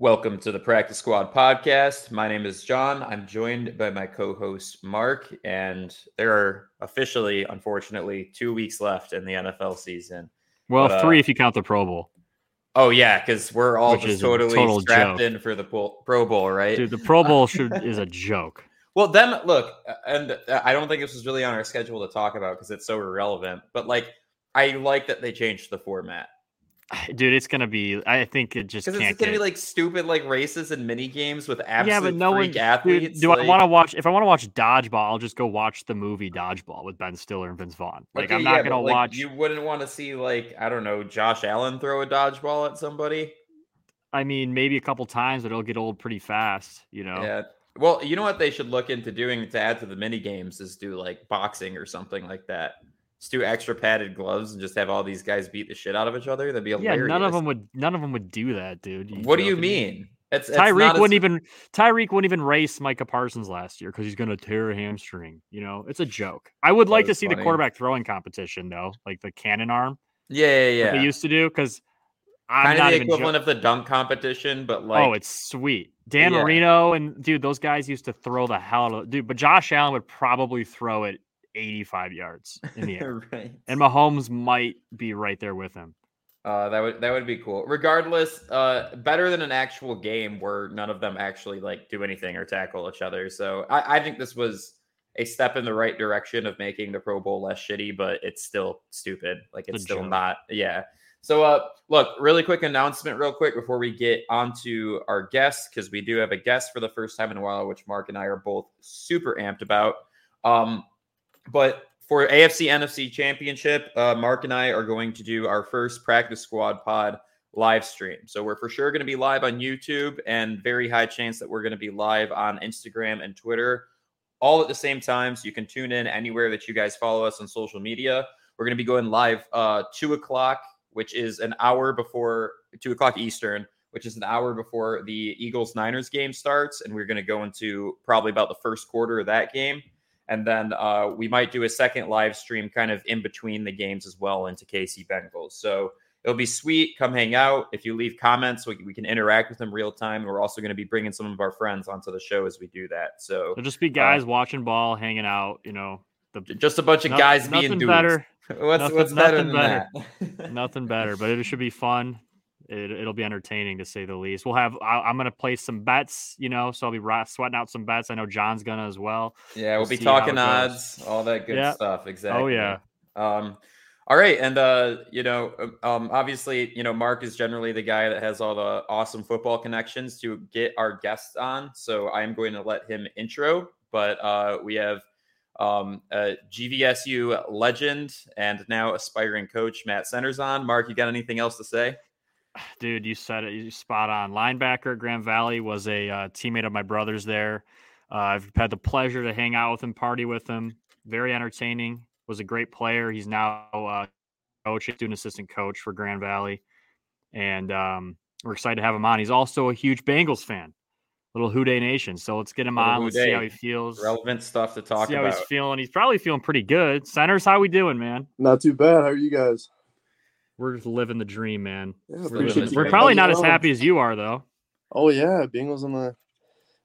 Welcome to the Practice Squad podcast. My name is John. I'm joined by my co host, Mark, and there are officially, unfortunately, two weeks left in the NFL season. Well, but, uh, three if you count the Pro Bowl. Oh, yeah, because we're all Which just totally total strapped joke. in for the Pro Bowl, right? Dude, the Pro Bowl should is a joke. Well, them, look, and I don't think this was really on our schedule to talk about because it's so irrelevant, but like, I like that they changed the format Dude, it's gonna be. I think it just because it's gonna get... be like stupid like races and mini games with absolute yeah, but no freak one, athletes. Dude, do like... I want to watch? If I want to watch dodgeball, I'll just go watch the movie Dodgeball with Ben Stiller and Vince Vaughn. Like okay, I'm not yeah, gonna like, watch. You wouldn't want to see like I don't know Josh Allen throw a dodgeball at somebody. I mean, maybe a couple times, but it'll get old pretty fast. You know. Yeah. Well, you know what they should look into doing to add to the mini games is do like boxing or something like that just do extra padded gloves and just have all these guys beat the shit out of each other. That'd be hilarious. Yeah, none of them would. None of them would do that, dude. You what do you mean? It's, it's Tyreek wouldn't as... even Tyreek wouldn't even race Micah Parsons last year because he's going to tear a hamstring. You know, it's a joke. I would that like to see funny. the quarterback throwing competition though, like the cannon arm. Yeah, yeah, yeah. they used to do because kind of the equivalent jo- of the dunk competition, but oh, like oh, it's sweet. Dan yeah. Marino and dude, those guys used to throw the hell out of dude. But Josh Allen would probably throw it 85 yards in the air. right. And Mahomes might be right there with him. Uh, that would that would be cool. Regardless, uh, better than an actual game where none of them actually like do anything or tackle each other. So I, I think this was a step in the right direction of making the Pro Bowl less shitty, but it's still stupid. Like it's, still joke. not. Yeah. So uh, look, really quick announcement, real quick before we get onto our guests, because we do have a guest for the first time in a while, which Mark and I are both super amped about. Um, but for AFC NFC Championship, uh, Mark and I are going to do our first practice squad pod live stream. So we're for sure going to be live on YouTube, and very high chance that we're going to be live on Instagram and Twitter all at the same time. So you can tune in anywhere that you guys follow us on social media. We're going to be going live uh, two o'clock, which is an hour before two o'clock Eastern, which is an hour before the Eagles Niners game starts, and we're going to go into probably about the first quarter of that game and then uh, we might do a second live stream kind of in between the games as well into KC Bengals. So it'll be sweet. Come hang out. If you leave comments, we, we can interact with them real time. We're also going to be bringing some of our friends onto the show as we do that. So it'll just be guys uh, watching ball, hanging out. You know, the, just a bunch of guys being dudes. better. What's nothing, what's better than better. that? nothing better. But it should be fun it, will be entertaining to say the least. We'll have I, am going to play some bets, you know, so I'll be sweating out some bets. I know John's gonna as well. Yeah, we'll, we'll be talking odds, all that good yeah. stuff. Oh, exactly. Oh yeah. Um, all right, and uh, you know, um, obviously, you know, Mark is generally the guy that has all the awesome football connections to get our guests on. So I am going to let him intro, but uh, we have um, a GVSU legend and now aspiring coach Matt Centers on. Mark, you got anything else to say? Dude, you said it. You spot on. Linebacker at Grand Valley was a uh, teammate of my brother's there. Uh, I've had the pleasure to hang out with him, party with him. Very entertaining. Was a great player. He's now uh, coach, student assistant coach for Grand Valley, and um, we're excited to have him on. He's also a huge Bengals fan. Little Who Dey Nation. So let's get him on. Let's see how he feels. Relevant stuff to talk see about. How he's feeling. He's probably feeling pretty good. Centers, how we doing, man? Not too bad. How are you guys? We're just living the dream, man. Yeah, we're, we're probably not as happy as you are, though. Oh yeah, Bengals in the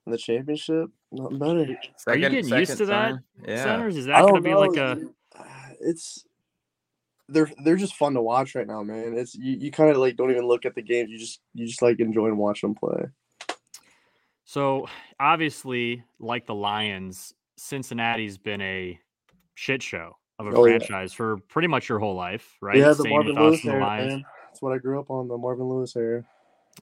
in the championship, nothing better. Second, are you getting used to that, yeah. centers? Is that going to be like a? It's they're they're just fun to watch right now, man. It's you, you kind of like don't even look at the games. You just you just like enjoy and watch them play. So obviously, like the Lions, Cincinnati's been a shit show of a oh, franchise yeah. for pretty much your whole life, right? Yeah, the Marvin Lewis era, man. That's what I grew up on, the Marvin Lewis era.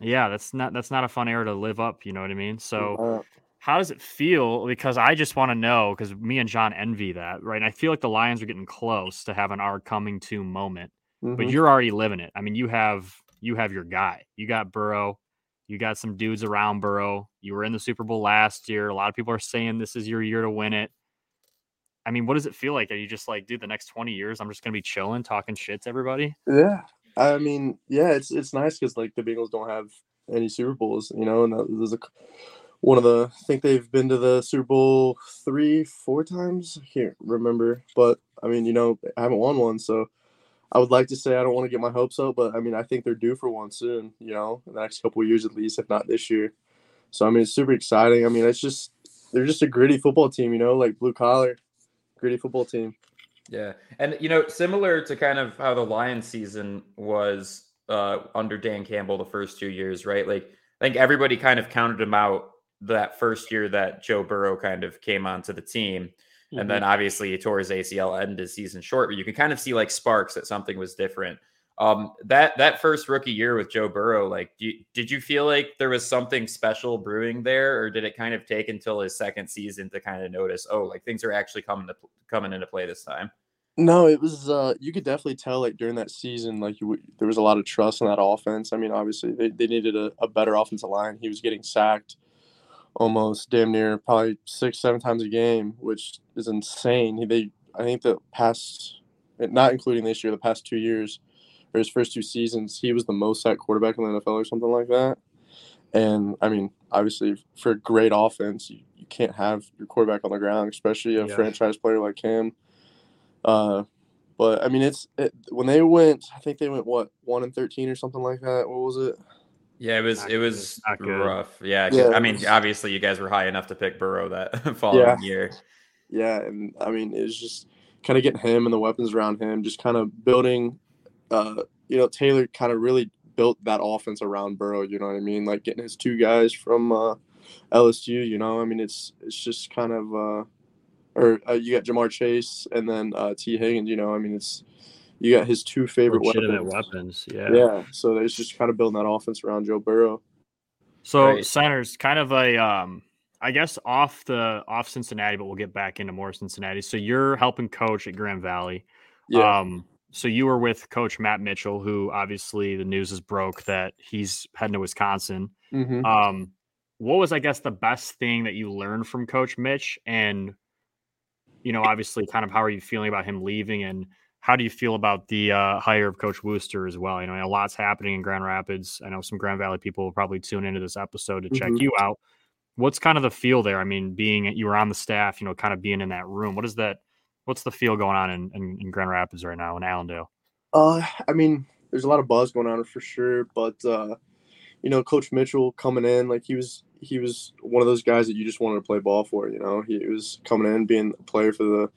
Yeah, that's not that's not a fun era to live up. You know what I mean? So. Uh, how does it feel? Because I just want to know, because me and John envy that, right? And I feel like the Lions are getting close to having our coming to moment, mm-hmm. but you're already living it. I mean, you have you have your guy. You got Burrow, you got some dudes around Burrow. You were in the Super Bowl last year. A lot of people are saying this is your year to win it. I mean, what does it feel like? Are you just like, dude, the next 20 years, I'm just gonna be chilling, talking shit to everybody? Yeah. I mean, yeah, it's it's nice because like the Bengals don't have any Super Bowls, you know, and there's a one of the I think they've been to the Super Bowl three, four times. I can't remember, but I mean, you know, I haven't won one, so I would like to say I don't want to get my hopes up, but I mean I think they're due for one soon. You know, in the next couple years at least, if not this year. So I mean it's super exciting. I mean it's just they're just a gritty football team. You know, like blue collar, gritty football team. Yeah, and you know, similar to kind of how the Lions season was uh, under Dan Campbell the first two years, right? Like I think everybody kind of counted him out that first year that Joe Burrow kind of came onto the team. Mm-hmm. And then obviously he tore his ACL, ended his season short, but you can kind of see like sparks that something was different. Um, that that first rookie year with Joe Burrow, like, you, did you feel like there was something special brewing there, or did it kind of take until his second season to kind of notice, oh, like things are actually coming to coming into play this time? No, it was. Uh, you could definitely tell, like during that season, like you, there was a lot of trust in that offense. I mean, obviously they, they needed a, a better offensive line. He was getting sacked almost damn near probably six, seven times a game, which is insane. They, I think the past, not including this year, the past two years, or his first two seasons, he was the most sacked quarterback in the NFL or something like that. And I mean, obviously, for a great offense, you, you can't have your quarterback on the ground, especially a yeah. franchise player like him. Uh, but I mean, it's it, when they went. I think they went what one and thirteen or something like that. What was it? Yeah, it was not it was rough. Yeah, yeah, I mean, obviously you guys were high enough to pick Burrow that following yeah. year. Yeah, and I mean it was just kind of getting him and the weapons around him, just kind of building. Uh, you know, Taylor kind of really built that offense around Burrow. You know what I mean? Like getting his two guys from uh, LSU. You know, I mean it's it's just kind of. Uh, or uh, you got Ja'Marr Chase and then uh, Tee Higgins. You know, I mean it's you got his two favorite weapons. weapons. Yeah. Yeah. So it's just kind of building that offense around Joe Burrow. So right. centers kind of a um I guess off the off Cincinnati, but we'll get back into more Cincinnati. So you're helping coach at Grand Valley. Yeah. Um so you were with coach Matt Mitchell, who obviously the news is broke that he's heading to Wisconsin. Mm-hmm. Um what was I guess the best thing that you learned from coach Mitch and you know obviously kind of how are you feeling about him leaving and how do you feel about the uh, hire of Coach Wooster as well? You know, a lot's happening in Grand Rapids. I know some Grand Valley people will probably tune into this episode to check mm-hmm. you out. What's kind of the feel there? I mean, being you were on the staff, you know, kind of being in that room. What is that? What's the feel going on in, in, in Grand Rapids right now in Allendale? Uh, I mean, there's a lot of buzz going on for sure, but uh, you know, Coach Mitchell coming in, like he was he was one of those guys that you just wanted to play ball for. You know, he was coming in, being a player for the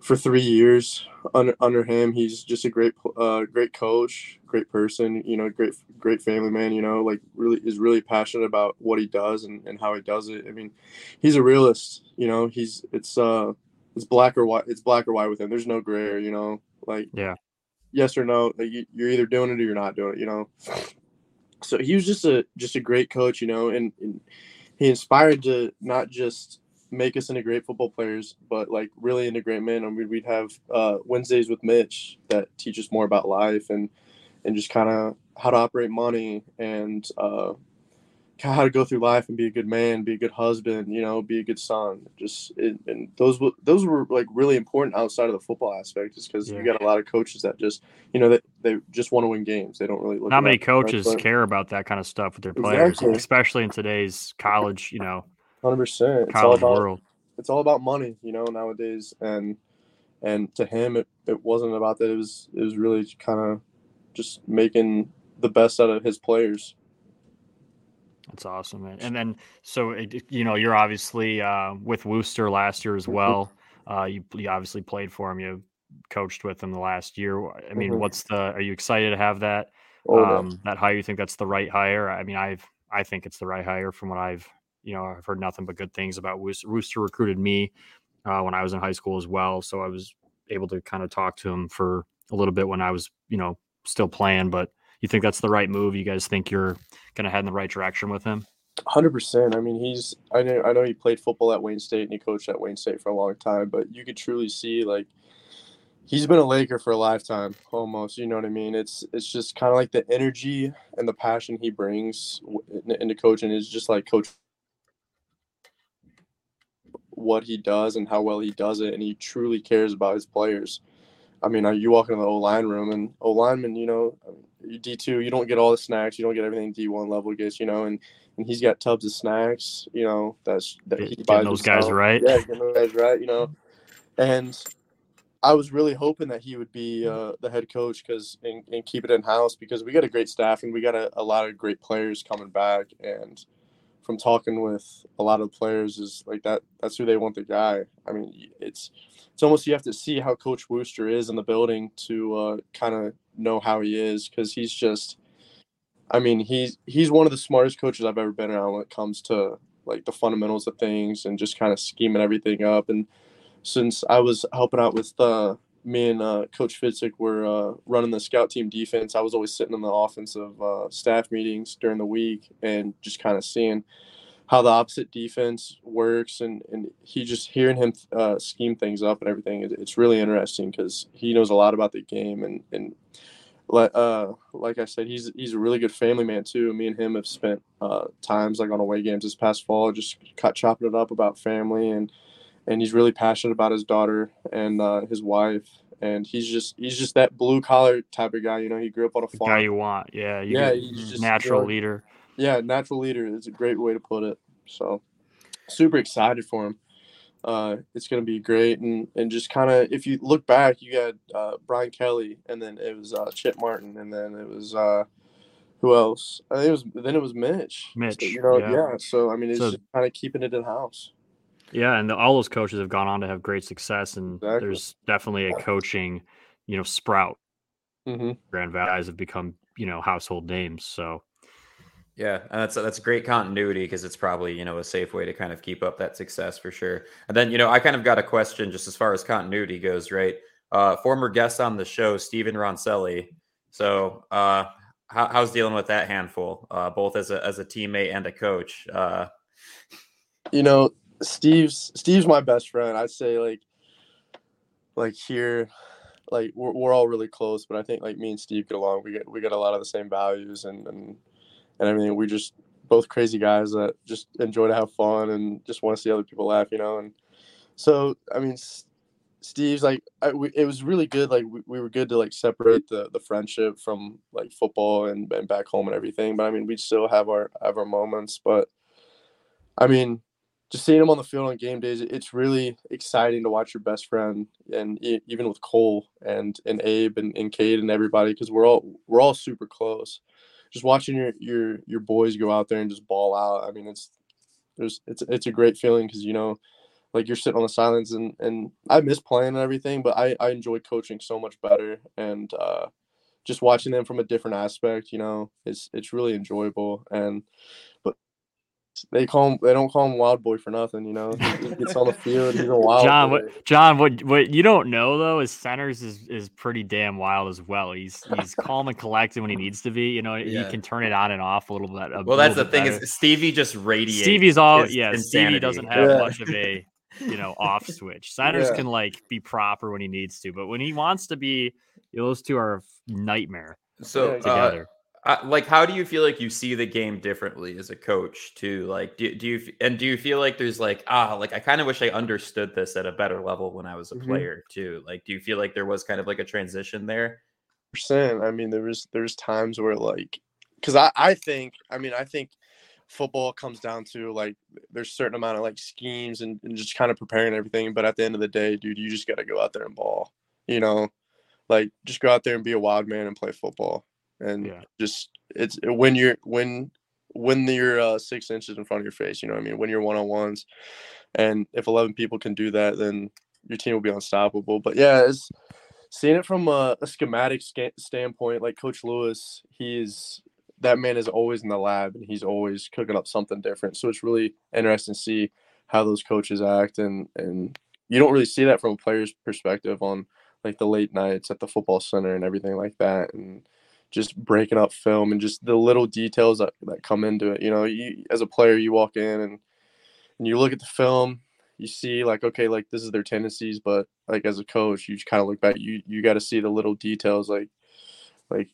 for three years under under him. He's just a great uh, great coach, great person. You know, great great family man. You know, like really is really passionate about what he does and, and how he does it. I mean, he's a realist. You know, he's it's uh it's black or white. It's black or white with him. There's no gray. You know, like yeah, yes or no. Like you, you're either doing it or you're not doing it. You know. So he was just a just a great coach. You know, and, and he inspired to not just make us into great football players, but like really into great men. I mean, we'd have uh, Wednesdays with Mitch that teach us more about life and and just kind of how to operate money and uh, how to go through life and be a good man, be a good husband, you know, be a good son. Just it, and those those were like really important outside of the football aspect, just because yeah. you got a lot of coaches that just you know that they, they just want to win games. They don't really look. Not many coaches care about that kind of stuff with their players, exactly. especially in today's college. You know, Hundred percent. It's all about world. it's all about money, you know, nowadays. And and to him, it, it wasn't about that. It was it was really kind of just making the best out of his players. That's awesome, man. And then, so you know, you're obviously uh, with Wooster last year as mm-hmm. well. Uh, you you obviously played for him. You coached with him the last year. I mean, mm-hmm. what's the? Are you excited to have that oh, um, that hire? You think that's the right hire? I mean, I've I think it's the right hire from what I've you know, I've heard nothing but good things about Wooster. Wooster recruited me uh, when I was in high school as well, so I was able to kind of talk to him for a little bit when I was, you know, still playing. But you think that's the right move? You guys think you're going to head in the right direction with him? Hundred percent. I mean, he's. I know. I know he played football at Wayne State and he coached at Wayne State for a long time. But you could truly see like he's been a Laker for a lifetime, almost. You know what I mean? It's it's just kind of like the energy and the passion he brings into coaching is just like Coach what he does and how well he does it, and he truly cares about his players. I mean, you walk into the O line room and O lineman, you know, D two, you don't get all the snacks, you don't get everything D one level gets, you know, and and he's got tubs of snacks, you know, that's that he buys those guys right. Yeah, getting those guys right, you know, and I was really hoping that he would be uh, the head coach because and, and, keep it in house because we got a great staff and we got a, a, lot of great players coming back. And from talking with a lot of players, is like that. That's who they want the guy. I mean, it's it's almost you have to see how Coach Wooster is in the building to uh, kind of know how he is because he's just. I mean, he's he's one of the smartest coaches I've ever been around when it comes to like the fundamentals of things and just kind of scheming everything up and since I was helping out with uh, me and uh, Coach Fitzik were uh, running the scout team defense. I was always sitting in the offensive uh, staff meetings during the week and just kind of seeing how the opposite defense works and, and he just hearing him uh, scheme things up and everything. it's really interesting because he knows a lot about the game and and uh, like I said, he's he's a really good family man too. Me and him have spent uh, times like on away games this past fall, just cut chopping it up about family and and he's really passionate about his daughter and uh, his wife. And he's just he's just that blue collar type of guy. You know, he grew up on a farm. guy you want, yeah, you yeah, he's just natural leader. Yeah, natural leader is a great way to put it. So, super excited for him. Uh, it's going to be great, and and just kind of if you look back, you had uh, Brian Kelly, and then it was uh, Chip Martin, and then it was uh, who else? I think it was then it was Mitch. Mitch, so, you know, yeah. yeah. So I mean, it's so, just kind of keeping it in house. Yeah, and the, all those coaches have gone on to have great success, and exactly. there's definitely a coaching, you know, sprout. Mm-hmm. Grand Valley guys have become, you know, household names. So, yeah, and that's that's great continuity because it's probably you know a safe way to kind of keep up that success for sure. And then you know I kind of got a question just as far as continuity goes, right? Uh, former guest on the show, Stephen Roncelli. So, uh, how, how's dealing with that handful, uh, both as a as a teammate and a coach? Uh, you know, Steve's Steve's my best friend. I'd say like like here like we're, we're all really close, but I think like me and Steve get along. We get we get a lot of the same values and and and everything. We just both crazy guys that just enjoy to have fun and just want to see other people laugh, you know. And so I mean, Steve's like I, we, it was really good. Like we, we were good to like separate the the friendship from like football and, and back home and everything. But I mean, we still have our have our moments. But I mean, just seeing him on the field on game days, it's really exciting to watch your best friend, and even with Cole and and Abe and, and Cade and everybody, because we're all we're all super close. Just watching your your your boys go out there and just ball out. I mean, it's there's it's it's a great feeling because you know, like you're sitting on the sidelines and and I miss playing and everything, but I I enjoy coaching so much better and uh, just watching them from a different aspect. You know, it's it's really enjoyable and they call him they don't call him wild boy for nothing, you know. He gets on the field, he's a wild John, boy. what John, what what you don't know though is Centers is is pretty damn wild as well. He's he's calm and collected when he needs to be. You know, yeah. he can turn it on and off a little bit. A well, that's the thing better. is Stevie just radiates. Stevie's all yeah. Insanity. Stevie doesn't have yeah. much of a you know off switch. Centers yeah. can like be proper when he needs to, but when he wants to be, those two are nightmare. So together. Uh, uh, like how do you feel like you see the game differently as a coach too? Like do, do you and do you feel like there's like ah like i kind of wish i understood this at a better level when i was a mm-hmm. player too. Like do you feel like there was kind of like a transition there? Percent. I mean there was there's times where like because I, I think i mean i think football comes down to like there's certain amount of like schemes and, and just kind of preparing everything but at the end of the day dude you just got to go out there and ball you know? Like just go out there and be a wild man and play football and yeah. just it's when you're when when you're uh, six inches in front of your face. You know what I mean? When you're one on ones, and if eleven people can do that, then your team will be unstoppable. But yeah, it's seeing it from a, a schematic sca- standpoint, like Coach Lewis, he's that man is always in the lab and he's always cooking up something different. So it's really interesting to see how those coaches act and and you don't really see that from a player's perspective on like the late nights at the football center and everything like that and just breaking up film and just the little details that, that come into it. You know, you as a player, you walk in and and you look at the film, you see like okay, like this is their tendencies, but like as a coach, you kind of look back, you you got to see the little details, like like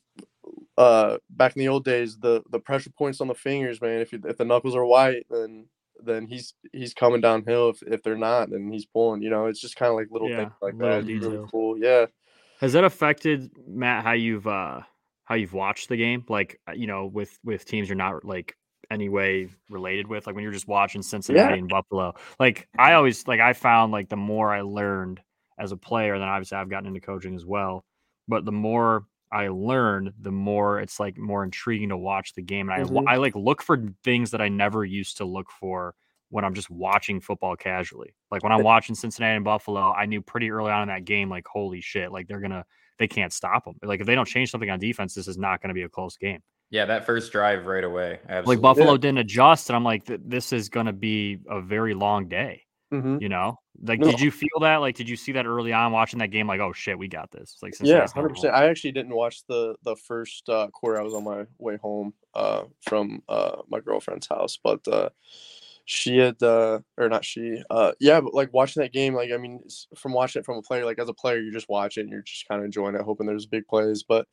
uh back in the old days, the the pressure points on the fingers, man. If you, if the knuckles are white, then then he's he's coming downhill. If if they're not, then he's pulling. You know, it's just kind of like little yeah, things like that. Really cool. Yeah. Has that affected Matt how you've uh how you've watched the game, like uh, you know, with with teams you're not like any way related with, like when you're just watching Cincinnati yeah. and Buffalo. Like I always like I found like the more I learned as a player. Then obviously I've gotten into coaching as well. But the more I learned the more it's like more intriguing to watch the game. And Mhm. I, I like look for things that I never used to look for when I'm just watching football casually. Like when I'm watching Cincinnati and Buffalo, I knew pretty early on in that game, like, holy shit, like they're gonna they can't stop them. Like if they don't change something on defense, this is not gonna be a close game. Yeah, that first drive right away. Absolutely. Like Buffalo didn't adjust, and I'm like, this is gonna be a very long day. hmm You know, like, No. did you feel that? Like, did you see that early on watching that game? Like, oh shit, we got this. Like, Yeah, hundred percent. I actually didn't watch the the first uh, quarter. I was on my way home uh, from uh, my girlfriend's house, but uh, she had uh, or not she. Uh, yeah, but like watching that game, like I mean, from watching it from a player, like as a player, you just watch it and you're just kind of enjoying it, hoping there's big plays. But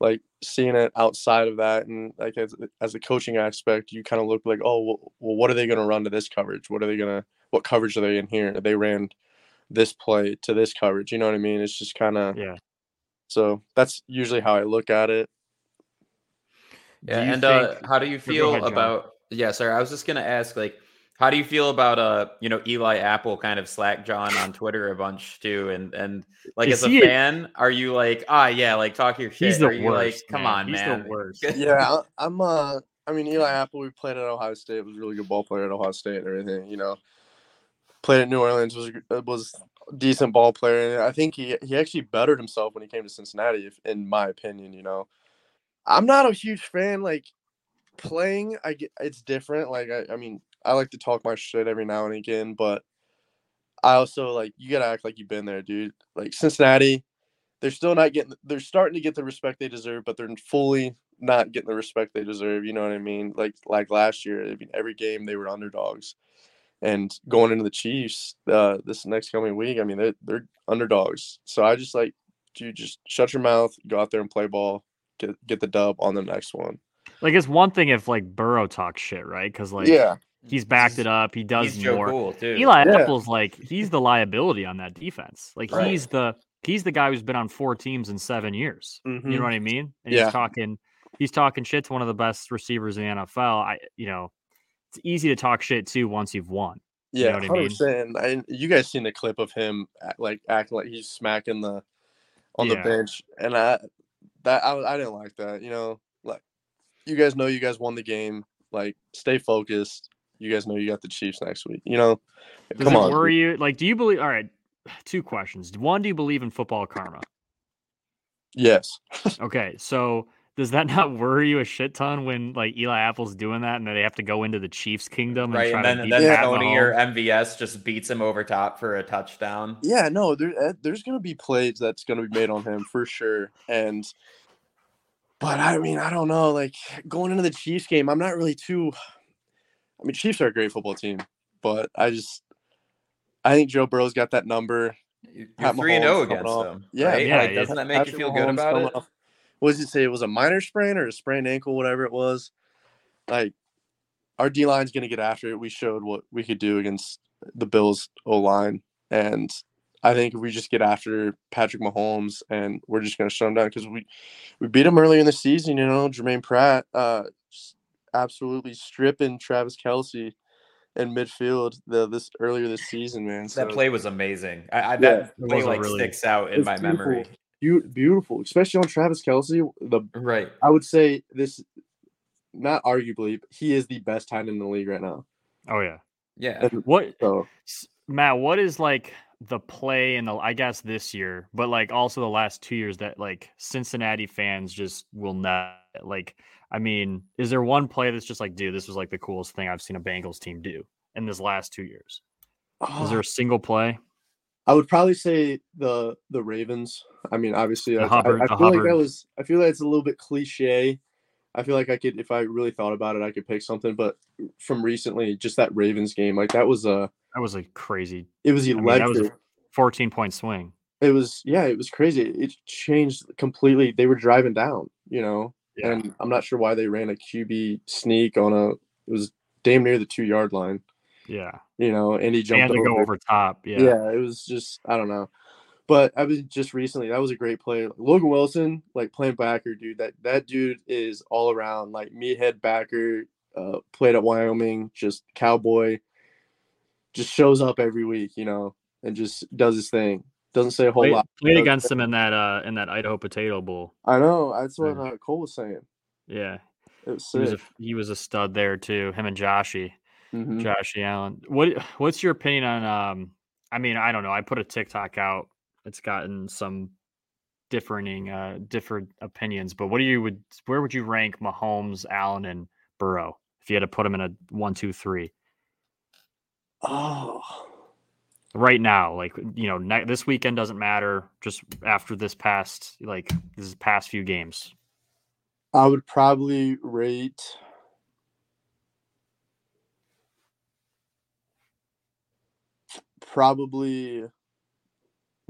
like seeing it outside of that and like as as a coaching aspect, you kind of look like, oh, well, well, what are they going to run to this coverage? What are they gonna? What coverage are they in here? They ran this play to this coverage. You know what I mean? It's just kind of Yeah. so that's usually how I look at it. Yeah, you and uh, how do you feel ahead, about? Yeah, sorry, I was just gonna ask, like, how do you feel about uh, you know, Eli Apple kind of slack John on Twitter a bunch too, and and like Is as a he- fan, are you like, ah, yeah, like talk your shit? He's the are you worst. like, come man. on, He's man? the worst. Yeah, I, I'm. Uh, I mean, Eli Apple. We played at Ohio State. Was a really good ball player at Ohio State and everything. You know, played at New Orleans. Was a- was a decent ball player. And I think he he actually bettered himself when he came to Cincinnati, if, in my opinion. You know, I'm not a huge fan. Like playing, I get it's different. Like I, I mean, I like to talk my shit every now and again, but I also like you gotta act like you've been there, dude. Like Cincinnati, they're still not getting. They're starting to get the respect they deserve, but they're fully not getting the respect they deserve. You know what I mean? Like like last year, I mean, every game they were underdogs, and going into the Chiefs uh, this next coming week, I mean they're they're underdogs. So I just like you just shut your mouth, go out there and play ball, get get the dub on the next one. Like, it's one thing if like Burrow talks shit, right? Because like, yeah, he's backed it up. He does He's Joe more. Cool too. Eli Yeah. Apple's like he's the liability on that defense. Like Right. he's the he's the guy who's been on four teams in seven years. Mm-hmm. You know what I mean? And Yeah. he's talking he's talking shit to one of the best receivers in the NFL. I you know, it's easy to talk shit too once you've won. You know yeah, what I hundred mean? percent. You guys seen the clip of him act, like acting like he's smacking the on the bench, and I that I I didn't like that. You know, like you guys know you guys won the game. Like stay focused. You guys know you got the Chiefs next week. You know, Does come it on. worry you? Like, do you believe all right, two questions. One, do you believe in football karma? Yes. Okay, so does that not worry you a shit ton when like Eli Apple's doing that and then they have to go into the Chiefs kingdom and right, try and then, to and beat then Toney or MVS just beats him over top for a touchdown. Yeah, no, there, uh, there's gonna be plays that's gonna be made on him for sure, and but I mean, I don't know. Like going into the Chiefs game, I'm not really too. I mean, Chiefs are a great football team, but I just, I think Joe Burrow's got that number. You're Pat three and zero against off. them. Yeah, right? yeah, like, yeah. doesn't that make you Patrick feel good about it? off- What did you say? It was a minor sprain or a sprained ankle, whatever it was. Like our D line's gonna get after it. We showed what we could do against the Bills O line, and I think if we just get after Patrick Mahomes and we're just gonna shut him down because we we beat him early in the season. You know, Jermaine Pratt, uh, absolutely stripping Travis Kelce in midfield the this earlier this season, man. That play was amazing. I, I Yeah, that it play like really- sticks out in it's my memory. beautiful. Beautiful, especially on Travis Kelce. The Right. I would say this, not arguably, but he is the best tight end in the league right now. Oh yeah. Yeah. And What so S- Matt, what is like the play in the I guess this year, but like also the last two years that like Cincinnati fans just will not like I mean, is there one play that's just like, dude, this was like the coolest thing I've seen a Bengals team do in this last two years? Is there ah. a single play? I would probably say the the Ravens. I mean, obviously, I, Hubbard- I, I feel like that was. I feel like it's a little bit cliche. I feel like I could, if I really thought about it, I could pick something. But from recently, just that Ravens game, like that was a. That was a crazy It was mean, electric. that was a- 14 point swing. it was yeah, it was crazy. It changed completely. They were driving down, you know, Yeah. and I'm not sure why they ran a QB sneak on a. It was damn near the two yard line, Yeah. you know, and he And jumped to go over. over top. Yeah. Yeah. it was just I don't know. But I was just recently that was a great play. Logan Wilson, like playing backer, dude. That that dude is all around like meathead backer. Uh, played at Wyoming, just cowboy. Just shows up every week, you know, and just does his thing. doesn't say a whole Played, lot. played against him in that uh in that Idaho Potato Bowl. I know. That's what uh, Cole was saying. Yeah, It was he was a he was a stud there too. Him and Joshy, Mhm. Joshy Allen. What what's your opinion on? Um, I mean, I don't know. I put a TikTok out. It's gotten some differing uh different opinions, but what do you would where would you rank Mahomes, Allen, and Burrow if you had to put them in a one, two, three Oh, right now? Like you know, ne- this weekend doesn't matter. Just after this past like this past few games. I would probably rate. Probably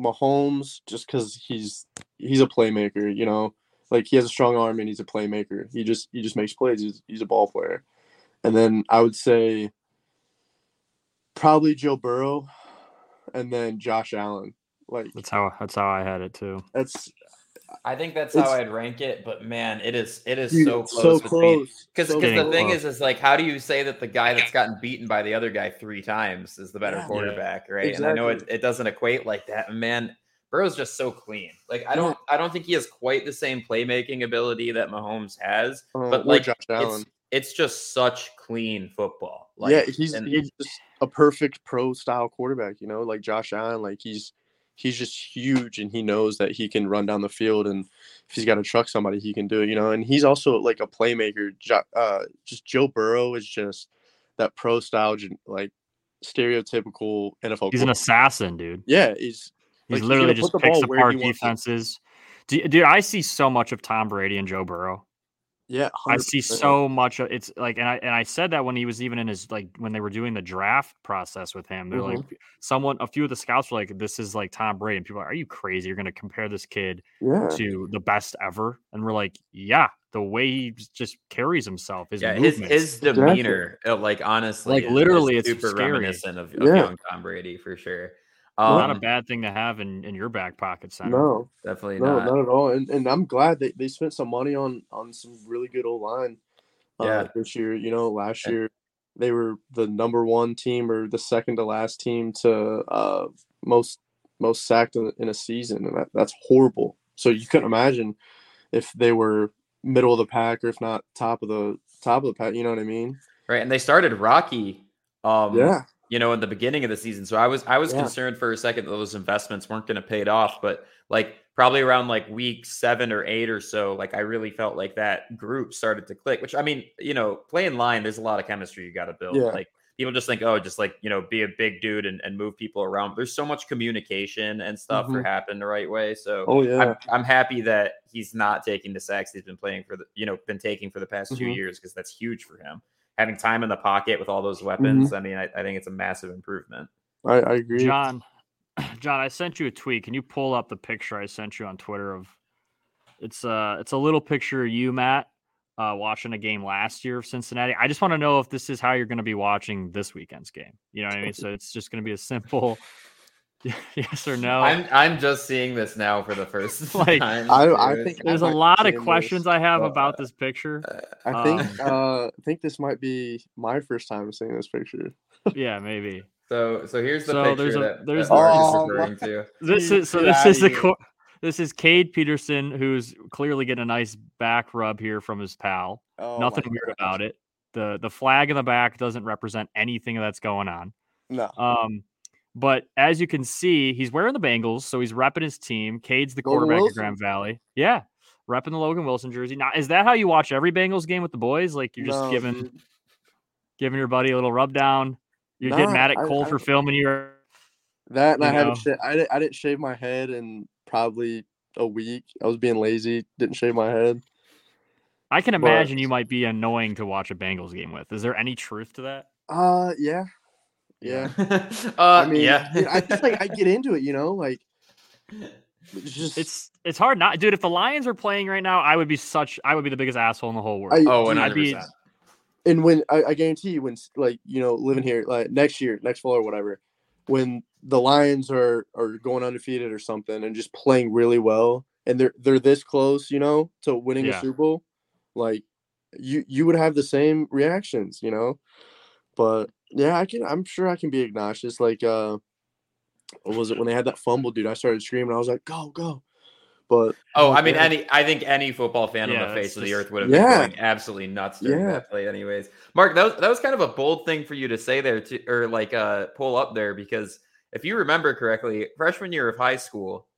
Mahomes, just because he's he's a playmaker. You know, like he has a strong arm and he's a playmaker. He just he just makes plays. He's he's a ball player. And then I would say probably Joe Burrow, and then Josh Allen. Like That's how that's how I had it too. that's I think that's how I'd rank it, but man, it is it is dude, so close. so close. Because so the thing close. is, is like, how do you say that the guy that's gotten beaten by the other guy three times is the better Yeah. Yeah. quarterback, right? And I know it, it doesn't equate like that. Man, Burrow's just so clean. Like I don't I don't think he has quite the same playmaking ability that Mahomes has, Uh, but like Josh Allen. It's it's just such clean football. Like, yeah, he's and- he's just a perfect pro style quarterback. You know, like Josh Allen, like he's he's just huge and he knows that he can run down the field and if he's got to truck somebody, he can do it. You know, and he's also like a playmaker. Jo- Uh, just Joe Burrow is just that pro style, like stereotypical NFL. He's an assassin, dude. yeah, he's He's Like, literally gonna just put the picks ball where apart he wants it. defenses. Dude, dude, I see so much of Tom Brady and Joe Burrow. Yeah. I see so much of it's like, and I and I said that when he was even in his like when they were doing the draft process with him. They're Mhm. like, someone, a few of the scouts were like, "This is like Tom Brady," and people are, like, "Are you crazy? You're going to compare this kid Yeah, to the best ever?" And we're like, "Yeah, the way he just carries himself, his yeah, his his demeanor, uh, like honestly, Like, is- is literally, it's super scary. reminiscent of, of Yeah. young Tom Brady for sure. Not a Um, bad thing to have in in your back pocket center." no, definitely no, not. not at all. And and I'm glad they, they spent some money on on some really good O line. Uh, Yeah. this year, you know, last year they were the number one team or the second to last team to uh most most sacked in, in a season, and that, that's horrible. So you couldn't imagine if they were middle of the pack or if not top of the top of the pack. You know what I mean? Right, and they started Rocky. Um, yeah, you know, in the beginning of the season. So I was I was Yeah. concerned for a second that those investments weren't going to pay it off, but like probably around like week seven or eight or so, like I really felt like that group started to click. Which I mean, you know, playing line, there's a lot of chemistry you got to build. Yeah. Like people just think, oh, just like you know, be a big dude and, and move people around. There's so much communication and stuff for Mhm. happen the right way. So oh yeah, I'm, I'm happy that he's not taking the sacks he's been playing for the you know been taking for the past two Mhm. years because that's huge for him. Having time in the pocket with all those weapons, Mm-hmm. I mean, I, I think it's a massive improvement. I, I agree. John, John, I sent you a tweet. Can you pull up the picture I sent you on Twitter of it's uh it's a little picture of you, Matt, uh watching a game last year of Cincinnati. I just want to know if this is how you're gonna be watching this weekend's game. You know what I mean? So it's just gonna be a simple yes or no. I'm I'm just seeing this now for the first Like, time. I- I think- There's a lot of questions this, I have uh, about this picture. I think Um, uh, I think this might be my first time seeing this picture. Yeah, maybe. so so here's the So picture there's a- that, there's that Mark is Oh, referring to. This is so this is the here. this is Cade Peterson who's clearly getting a nice back rub here from his pal. Oh Nothing weird gosh. about it. The the flag in the back doesn't represent anything that's going on. No. Um, but as you can see, he's wearing the Bengals, so he's repping his team. Cade's the Logan quarterback of Grand Valley. Yeah, repping the Logan Wilson jersey. Now, is that how you watch every Bengals game with the boys? Like you're just No, giving giving your buddy a little rub down. You're Nah, getting mad at Cole I- for filming your. that, and you I haven't. Sh- I didn't. I didn't shave my head in probably a week. I was being lazy. Didn't shave my head. I can But- imagine you might be annoying to watch a Bengals game with. Is there any truth to that? Uh, yeah, yeah. uh, I mean, yeah. I just like I get into it. You know, like it's just It's it's hard not, dude. If the Lions were playing right now, I would be such. I would be the biggest asshole in the whole world. I- oh, dude, I'd be- and when I, I guarantee you when like you know living here like next year next fall or whatever when the lions are are going undefeated or something and just playing really well and they're they're this close you know to winning Yeah. a super bowl like you you would have the same reactions you know but yeah i can i'm sure i can be obnoxious like uh what was it when they had that fumble, dude? I started screaming. I was like, "Go, go!" But Oh, I mean, yeah. any I think any football fan Yeah, on the face that's of the earth would have Yeah. been going absolutely nuts during Yeah. that play, anyways. Mark, that was that was kind of a bold thing for you to say there, to, or like uh pull up there, because if you remember correctly, freshman year of high school,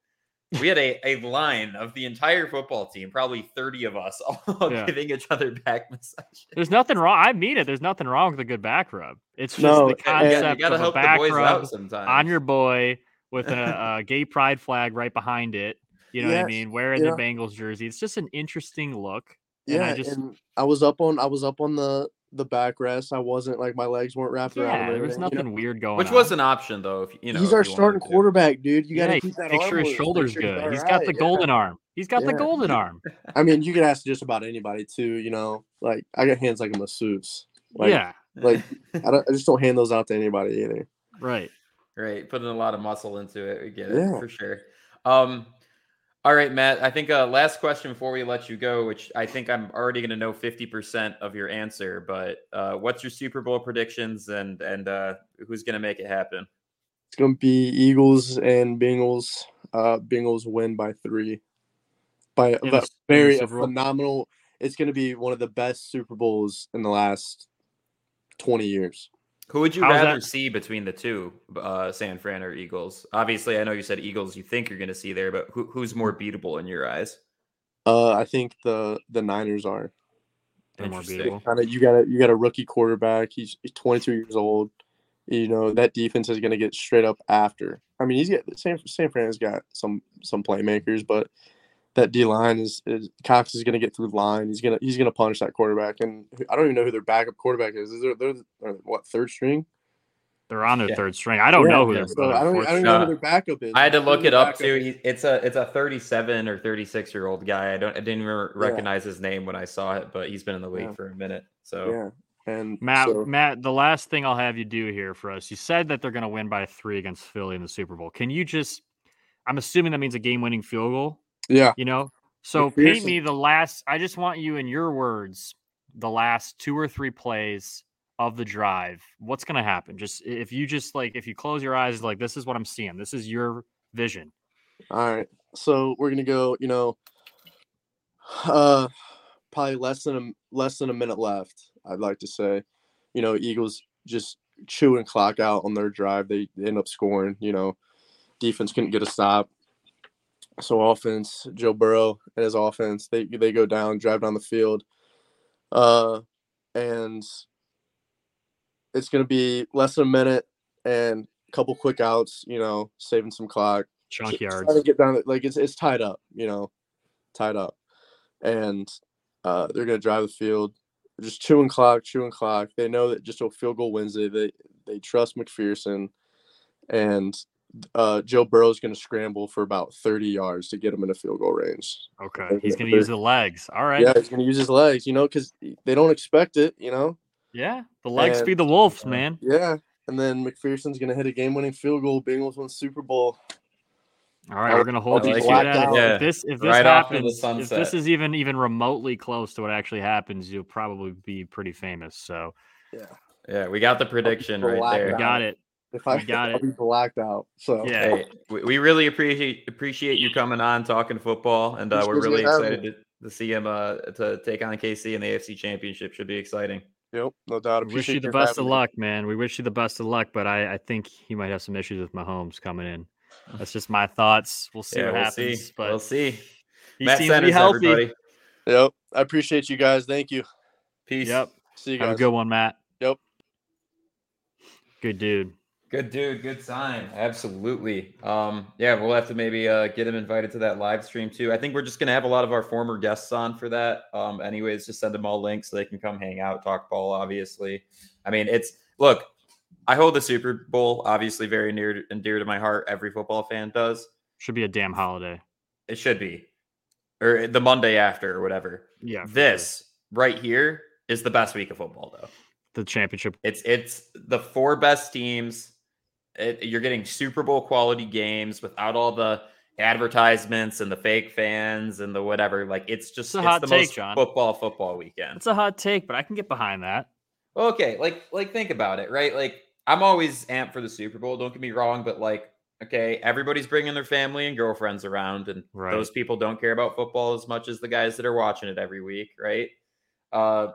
we had a, a line of the entire football team, probably 30 of us, all Yeah. giving each other back massages. There's nothing wrong. I mean it. There's nothing wrong with a good back rub. It's just No, the and- you concept gotta of a help the back boys rub out sometimes. on your boy with a, a gay pride flag right behind it. You know what I mean? Wearing yeah. the Bengals jersey. It's just an interesting look. And yeah, I and I, just- was up on I was up on the the backrest. I wasn't like my legs weren't wrapped around. Yeah, him there was anything, you know? nothing weird going which on. was an option though. If you know, He's our you wanted starting to. quarterback, dude. You got to Yeah, keep that Make sure his shoulders sure he's good. all He's got the right, yeah. golden arm. He's got the golden arm. I mean, you could ask just about anybody too. You know, like I got hands like a masseuse. Like, yeah, like I, don't, I just don't hand those out to anybody either. right. Right, putting a lot of muscle into it. We get it for sure. Um, all right, Matt. I think uh, last question before we let you go, which I think I'm already going to know 50% of your answer. But uh, what's your Super Bowl predictions and and uh, who's going to make it happen? It's gonna be Eagles and Bengals. Uh, Bengals win by three. By a the- in the very a Super Bowl? phenomenal. It's gonna be one of the best Super Bowls in the last twenty years. Who would you How's rather that- see between the two, uh, San Fran or Eagles? Obviously, I know you said Eagles. You think you're going to see there, but who, who's more beatable in your eyes? Uh, I think the the Niners are They're more Interesting. beautiful. kind of you got a you got a rookie quarterback. He's, he's 22 years old. You know that defense is going to get straight up after. I mean, he's got San San Fran's got some some playmakers, but that D line is, is Cox is going to get through the line. He's gonna he's gonna punish that quarterback, and I don't even know who their backup quarterback is. Is there they're, they're what third string? They're on their Yeah. third string. I don't Yeah, know who yeah, their so I don't, I don't know who their backup is. I had to look it up too. He, it's a it's a 37 or 36 year old guy. I don't I didn't even recognize his name when I saw it, but he's been in the league Yeah. for a minute. So Yeah, and Matt, so- Matt, the last thing I'll have you do here for us. You said that they're going to win by three against Philly in the Super Bowl. Can you just? I'm assuming that means a game-winning field goal. Yeah, You know, so paint me the last. I just want you in your words, the last two or three plays of the drive. What's going to happen? Just if you just like if you close your eyes, like this is what I'm seeing. This is your vision. All right. So we're gonna go, you know, uh probably less than a less than a minute left, I'd like to say. You know, Eagles just chewing clock out on their drive. They, they end up scoring, you know. Defense couldn't get a stop. So offense, Joe Burrow and his offense, they they go down, drive down the field. Uh and it's gonna be less than a minute and a couple quick outs, you know, saving some clock Chunk yards. trying to get down like it's it's tied up, you know, tied up, and uh, they're gonna drive the field, just chewing clock, chewing clock. They know that just a field goal wins it. They they trust McPherson, and uh, Joe Burrow's gonna scramble for about thirty yards to get him in a field goal range. Okay, he's going to use the legs. All right. Yeah, he's gonna use his legs, you know, because they don't expect it, you know. Yeah, the legs And- feed the wolves, uh, man. Yeah, and then McPherson's gonna hit a game-winning field goal. Bengals win Super Bowl. All right, we're gonna I hold you like to that. If- Yeah. If this if this Right off into the happens, if this is even even remotely close to what actually happens, you'll probably be pretty famous. So yeah, yeah, we got the prediction right black there. we got it. If I We got I'll it. be blacked out. So Yeah. Hey, we, we really appreciate appreciate you coming on talking football, and uh, we're really excited to, to see him uh, to take on KC in the AFC Championship. Should be exciting. Yep, no doubt. We wish you Appreciate the best of me. luck, man. We wish you the best of luck, but I, I think he might have some issues with Mahomes coming in. That's just my thoughts. We'll see yeah, what we'll happens. see. But we'll see. he Matt seems to be healthy. everybody. Yep, I appreciate you guys. Thank you. Peace. Yep. See you guys. Have a good one, Matt. Yep. Good dude. Good dude, good sign. Absolutely. Um, yeah, we'll have to maybe uh, get him invited to that live stream too. I think we're just gonna have a lot of our former guests on for that. Um, anyways, just send them all links so they can come hang out, talk ball. Obviously, I mean, it's look. I hold the Super Bowl obviously very near and dear to my heart. Every football fan does. Should be a damn holiday. It should be, or the Monday after, or whatever. Yeah. for sure. This right here is the best week of football, though. the championship. It's it's the four best teams. It, you're getting Super Bowl quality games without all the advertisements and the fake fans and the whatever. Like it's just It's a it's hot the take, most John. football football weekend. It's a hot take, but I can get behind that. Okay, like like think about it, right? Like I'm always amped for the Super Bowl. Don't get me wrong, but like Okay, everybody's bringing their family and girlfriends around, and Right. those people don't care about football as much as the guys that are watching it every week, right? Uh,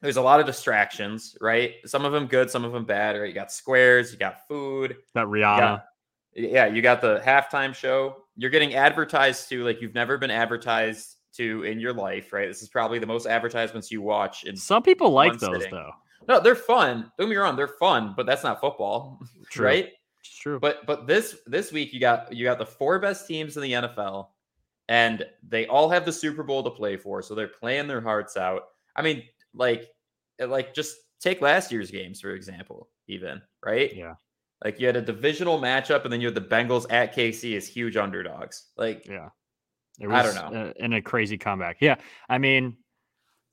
there's a lot of distractions, right? Some of them good, some of them bad. Right? You got squares, you got food, That Rihanna. got- yeah, you got the halftime show. You're getting advertised to like you've never been advertised to in your life, right? This is probably the most advertisements you watch And Some people like those sitting. though. no, they're fun. Don't get me wrong, they're fun, but that's not football, True. right? It's true. But but this this week you got you got the four best teams in the NFL, and they all have the Super Bowl to play for, so they're playing their hearts out. I mean, like uh, like just take last year's games for example, even right? Yeah. Like you had a divisional matchup, and then you had the Bengals at KC as huge underdogs. Like Yeah. It I was don't know. uh, in a crazy comeback. Yeah. I mean,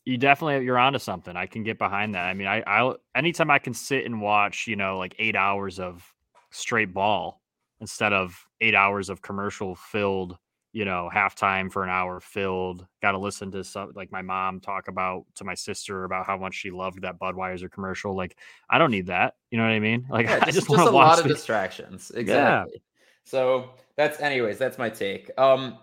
you definitely you're onto something. I can get behind that. I mean, I I anytime I can sit and watch, you know, like 8 hours of straight ball instead of 8 hours of commercial filled, you know, halftime for an hour filled. Got to listen to some like my mom talk about to my sister about how much she loved that Budweiser commercial. Like, I don't need that. You know what I mean? Like, Yeah, I just, just, just want a to watch lot of the, distractions. Exactly. So that's anyways, that's my take. Um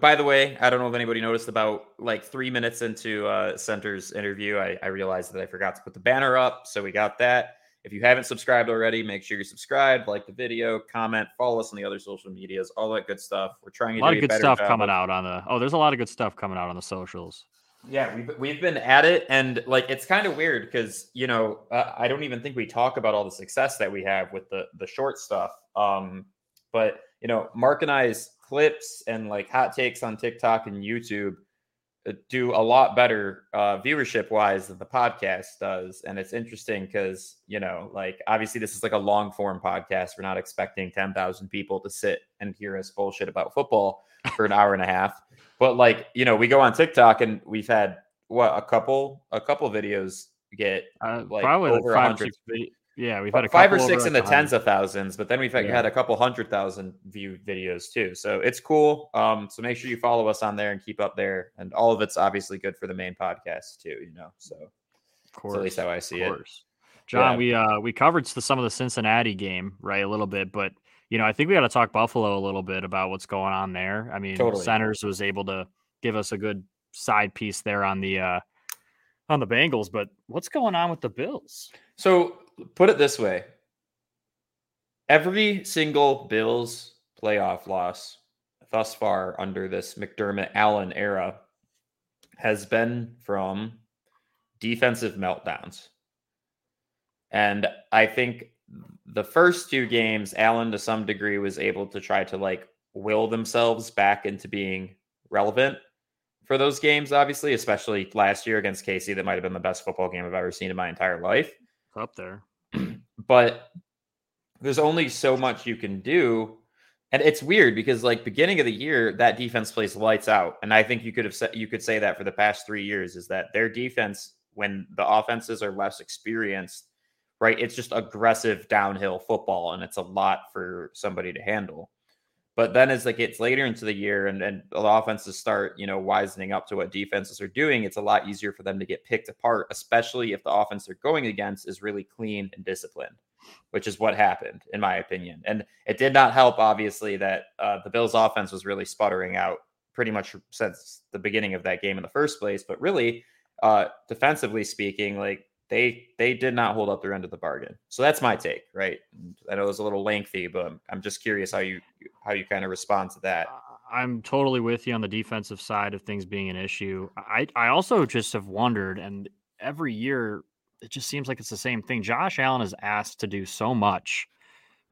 by the way, I don't know if anybody noticed about like three minutes into uh Center's interview, I, I realized that I forgot to put the banner up. So we got that. If you haven't subscribed already, make sure you're subscribed, like the video, comment, follow us on the other social medias, all that good stuff. We're trying to a lot do of good stuff coming of- out on the. Oh, there's a lot of good stuff coming out on the socials. Yeah, we've we've been at it, and like it's kind of weird because you know uh, I don't even think we talk about all the success that we have with the the short stuff. Um, but you know, Mark and I's clips and like hot takes on TikTok and YouTube do a lot better uh, viewership wise than the podcast does, and it's interesting because you know, like obviously this is like a long form podcast. We're not expecting ten thousand people to sit and hear us bullshit about football for an hour and a half. But like, you know, we go on TikTok and we've had what a couple a couple videos get Uh, Like, probably like over five, hundred- six. Yeah, we've had a five or six in the tens of thousands, but then we've had, Yeah. had a couple hundred thousand view videos too. So it's cool. Um, so make sure you follow us on there and keep up there. And all of it's obviously good for the main podcast too, you know. So Of course, at least how I see of it. John, Yeah. we uh we covered some of the Cincinnati game, right, a little bit, but you know, I think we got to talk Buffalo a little bit about what's going on there. I mean, Totally. Centers was able to give us a good side piece there on the uh on the Bengals, but what's going on with the Bills? So put it this way. Every single Bills playoff loss thus far under this McDermott Allen era has been from defensive meltdowns. And I think the first two games, Allen to some degree was able to try to like will themselves back into being relevant for those games, obviously, especially last year against KC. That might have been the best football game I've ever seen in my entire life up there. But there's only so much you can do. And it's weird because like beginning of the year that defense plays lights out. And i think you could have said you could say that for the past three years is that their defense when the offenses are less experienced right it's just aggressive downhill football and it's a lot for somebody to handle but then as it gets later into the year and, and the offenses start, you know, wisening up to what defenses are doing, it's a lot easier for them to get picked apart, especially if the offense they're going against is really clean and disciplined, which is what happened, in my opinion. And it did not help, obviously, that uh, the Bills' offense was really sputtering out pretty much since the beginning of that game in the first place. But really, uh, defensively speaking, like they they did not hold up their end of the bargain. So that's my take, right? I know it was a little lengthy, but I'm, just curious how you how you kind of respond to that. I'm totally with you on the defensive side of things being an issue. I I also just have wondered, and every year it just seems like it's the same thing. Josh Allen is asked to do so much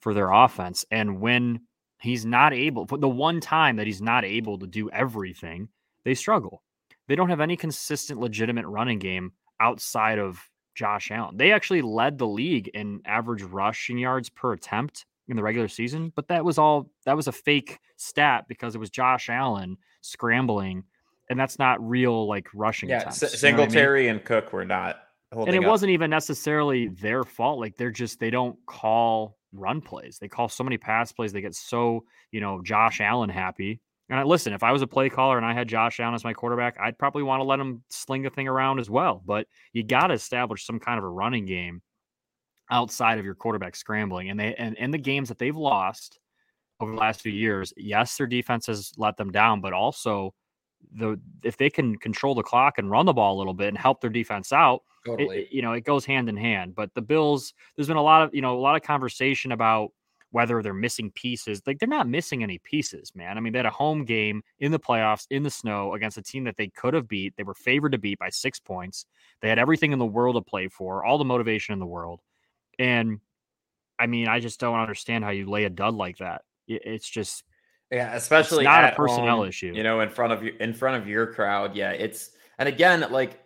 for their offense, and when he's not able, the one time that he's not able to do everything, they struggle. They don't have any consistent, legitimate running game outside of Josh Allen. They actually led the league in average rushing yards per attempt in the regular season, but that was all that was a fake stat because it was Josh Allen scrambling, and that's not real like rushing Yeah, attempts. S- you know I mean? Singletary and Cook were not holding and it up. wasn't even necessarily their fault. Like they're just they don't call run plays. They call so many pass plays. They get so you know Josh Allen happy. And I listen, if I was a play caller and I had Josh Allen as my quarterback, I'd probably want to let him sling the thing around as well. But you got to establish some kind of a running game outside of your quarterback scrambling. And they and in the games that they've lost, over the last few years. Yes, their defense has let them down, but also the if they can control the clock and run the ball a little bit and help their defense out, Totally. it, you know, it goes hand in hand. But the Bills, there's been a lot of, you know, a lot of conversation about whether they're missing pieces. Like they're not missing any pieces, man. I mean, they had a home game in the playoffs in the snow against a team that they could have beat. They were favored to beat by six points. They had everything in the world to play for, all the motivation in the world. And I mean, I just don't understand how you lay a dud like that. It's just Yeah, especially not a personnel home, issue. You know, in front of you, in front of your crowd. Yeah, it's and again, like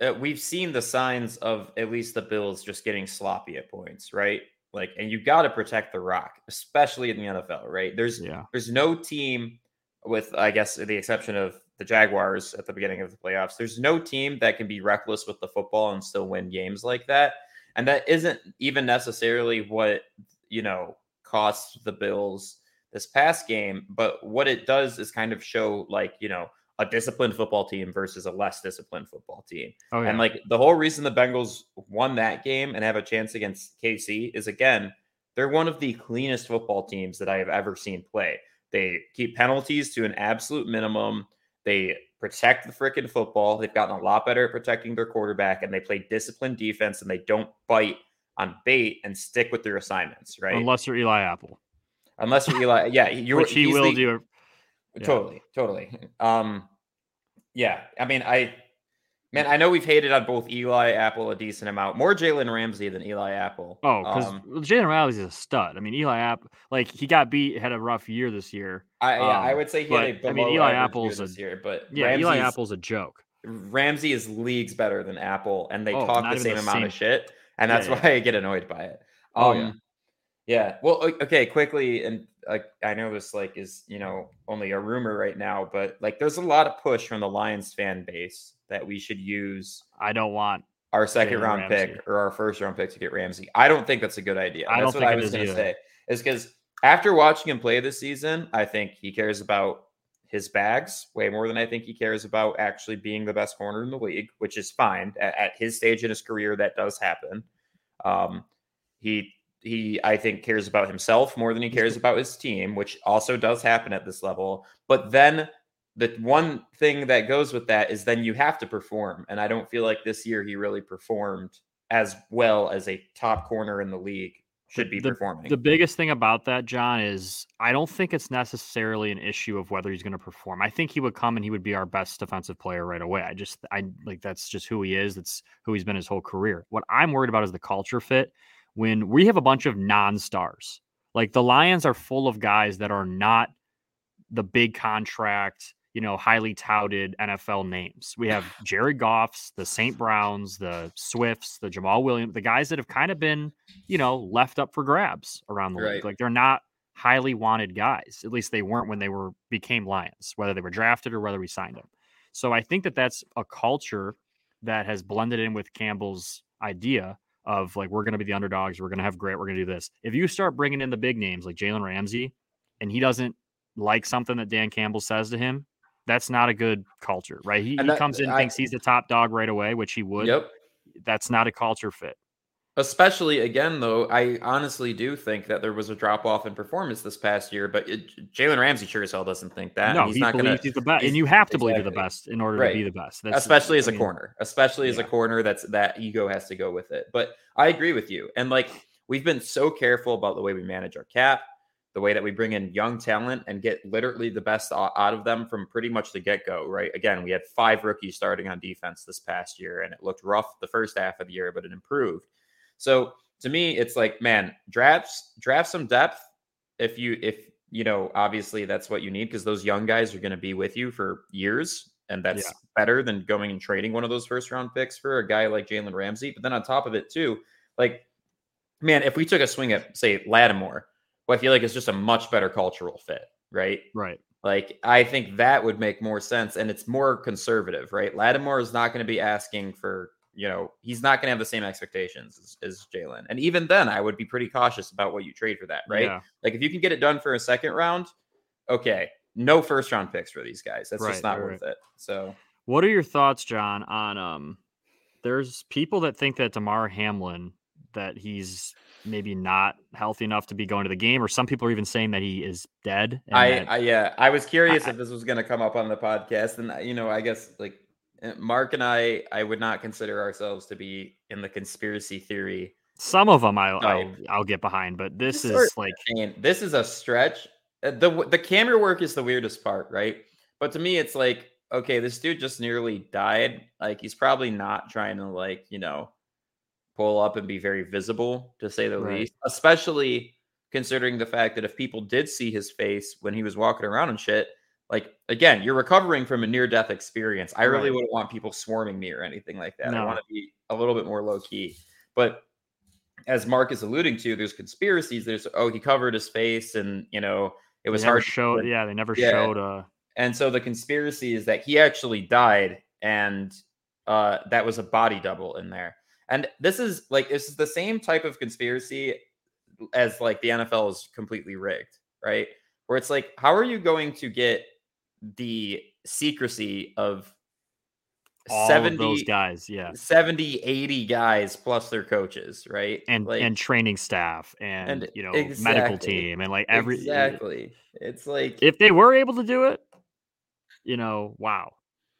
uh, we've seen the signs of at least the Bills just getting sloppy at points, right? Like, and you got to protect the rock, especially in the NFL, right? There's yeah. there's no team, with I guess the exception of the Jaguars at the beginning of the playoffs. There's no team that can be reckless with the football and still win games like that. And that isn't even necessarily what you know costs the Bills this past game, but what it does is kind of show like you know a disciplined football team versus a less disciplined football team. Oh yeah. And like the whole reason the Bengals won that game and have a chance against KC is again, they're one of the cleanest football teams that I have ever seen play. They keep penalties to an absolute minimum. They protect the freaking football. They've gotten a lot better at protecting their quarterback and they play disciplined defense and they don't bite on bait and stick with their assignments, right? Unless you're Eli Apple, Unless you're Eli. Yeah, you're which he will the- do. Yeah. Totally, totally. Um, yeah. I mean, I, man, I know we've hated on both Eli Apple a decent amount, more Jalen Ramsey than Eli Apple. Oh, because Um, Jalen Ramsey's a stud. I mean, Eli App, like he got beat, had a rough year this year. I, yeah, I um, would say he but, had a I mean, Eli Apple's a- this year, but Yeah, Eli Apple's a joke. Ramsey is leagues better than Apple, and they Oh, talk the same the amount of shit, and that's yeah. why I get annoyed by it. Oh, Um, yeah. yeah. Well, okay, quickly, and like I know this like is you know only a rumor right now, but like there's a lot of push from the Lions fan base that we should use I don't want. our second round Ramsey. pick or our first round pick to get Ramsey. I don't think that's a good idea. I that's what I was going to say. Is because after watching him play this season, I think he cares about his bags way more than I think he cares about actually being the best corner in the league, which is fine at, at his stage in his career. That does happen. Um, he he I think cares about himself more than he mm-hmm. cares about his team, which also does happen at this level. But then the one thing that goes with that is then you have to perform, and I don't feel like this year he really performed as well as a top corner in the league should be the, performing. The biggest thing about that, John, is I don't think it's necessarily an issue of whether he's going to perform. I think he would come and he would be our best defensive player right away. I just, I like that's just who he is. That's who he's been his whole career. What I'm worried about is the culture fit. When we have a bunch of non-stars, like the Lions are full of guys that are not the big contract, you know, highly touted NFL names. We have Jared Goffs, the St. Browns, the Swifts, the Jamaal Williams, the guys that have kind of been, you know, left up for grabs around the Right. league. Like they're not highly wanted guys. At least they weren't when they were became Lions, whether they were drafted or whether we signed them. So I think that that's a culture that has blended in with Campbell's idea of like we're going to be the underdogs, we're going to have great, we're going to do this. If you start bringing in the big names like Jalen Ramsey, and he doesn't like something that Dan Campbell says to him, that's not a good culture, right? He, And he comes in, I- thinks he's the top dog right away, which he would. Yep. That's not a culture fit. Especially again, though, I honestly do think that there was a drop off in performance this past year, but it, Jalen Ramsey sure as hell doesn't think that. no, he's he not believes going to, he's the best, and you have to believe you're the best in order Right. to be the best. That's, especially as I a mean, corner, especially as a corner. That's that ego has to go with it. But I agree with you, and like we've been so careful about the way we manage our cap, the way that we bring in young talent and get literally the best out of them from pretty much the get go. Right? Again, we had five rookies starting on defense this past year, and it looked rough the first half of the year, but it improved. So to me, it's like, man, drafts draft some depth if you if you know obviously that's what you need because those young guys are going to be with you for years and that's Yeah. better than going and trading one of those first round picks for a guy like Jalen Ramsey. But then on top of it too, like man, if we took a swing at say Lattimore, well, I feel like it's just a much better cultural fit, right? right. Like I think that would make more sense, and it's more conservative, right? Lattimore is not going to be asking for, you know, he's not going to have the same expectations as, as Jalen, and even then, I would be pretty cautious about what you trade for that, right? Yeah. Like if you can get it done for a second round, okay, no first round picks for these guys. That's Right, just not right, worth it. So What are your thoughts, John, on um there's people that think that Damar Hamlin that he's maybe not healthy enough to be going to the game, or some people are even saying that he is dead. I, that, I, yeah, I was curious I- if this was going to come up on the podcast, and you know, I guess like Mark and I, I would not consider ourselves to be in the conspiracy theory. some of them I'll, I'll I'll get behind, but this Just is like And this is a stretch. Uh, the The camera work is the weirdest part, right? But to me, it's like, okay, this dude just nearly died. Like he's probably not trying to like you know pull up and be very visible, to say the Right. least. Especially considering the fact that if people did see his face when he was walking around and shit, like again, you're recovering from a near death experience. I really Right. wouldn't want people swarming me or anything like that. I want to be a little bit more low key. But as Mark is alluding to, there's conspiracies. There's oh, he covered his face, and you know it was hard. to showed. put- Yeah, they never Yeah. showed. Uh, and so the conspiracy is that he actually died, and uh, that was a body double in there. And this is like this is the same type of conspiracy as like the NFL is completely rigged, right? Where it's like, how are you going to get the secrecy of all 70, of those guys, yeah, 70, 80 guys plus their coaches, right? and like, and training staff and, and you know medical team and like every exactly. It's like if they were able to do it, you know, wow,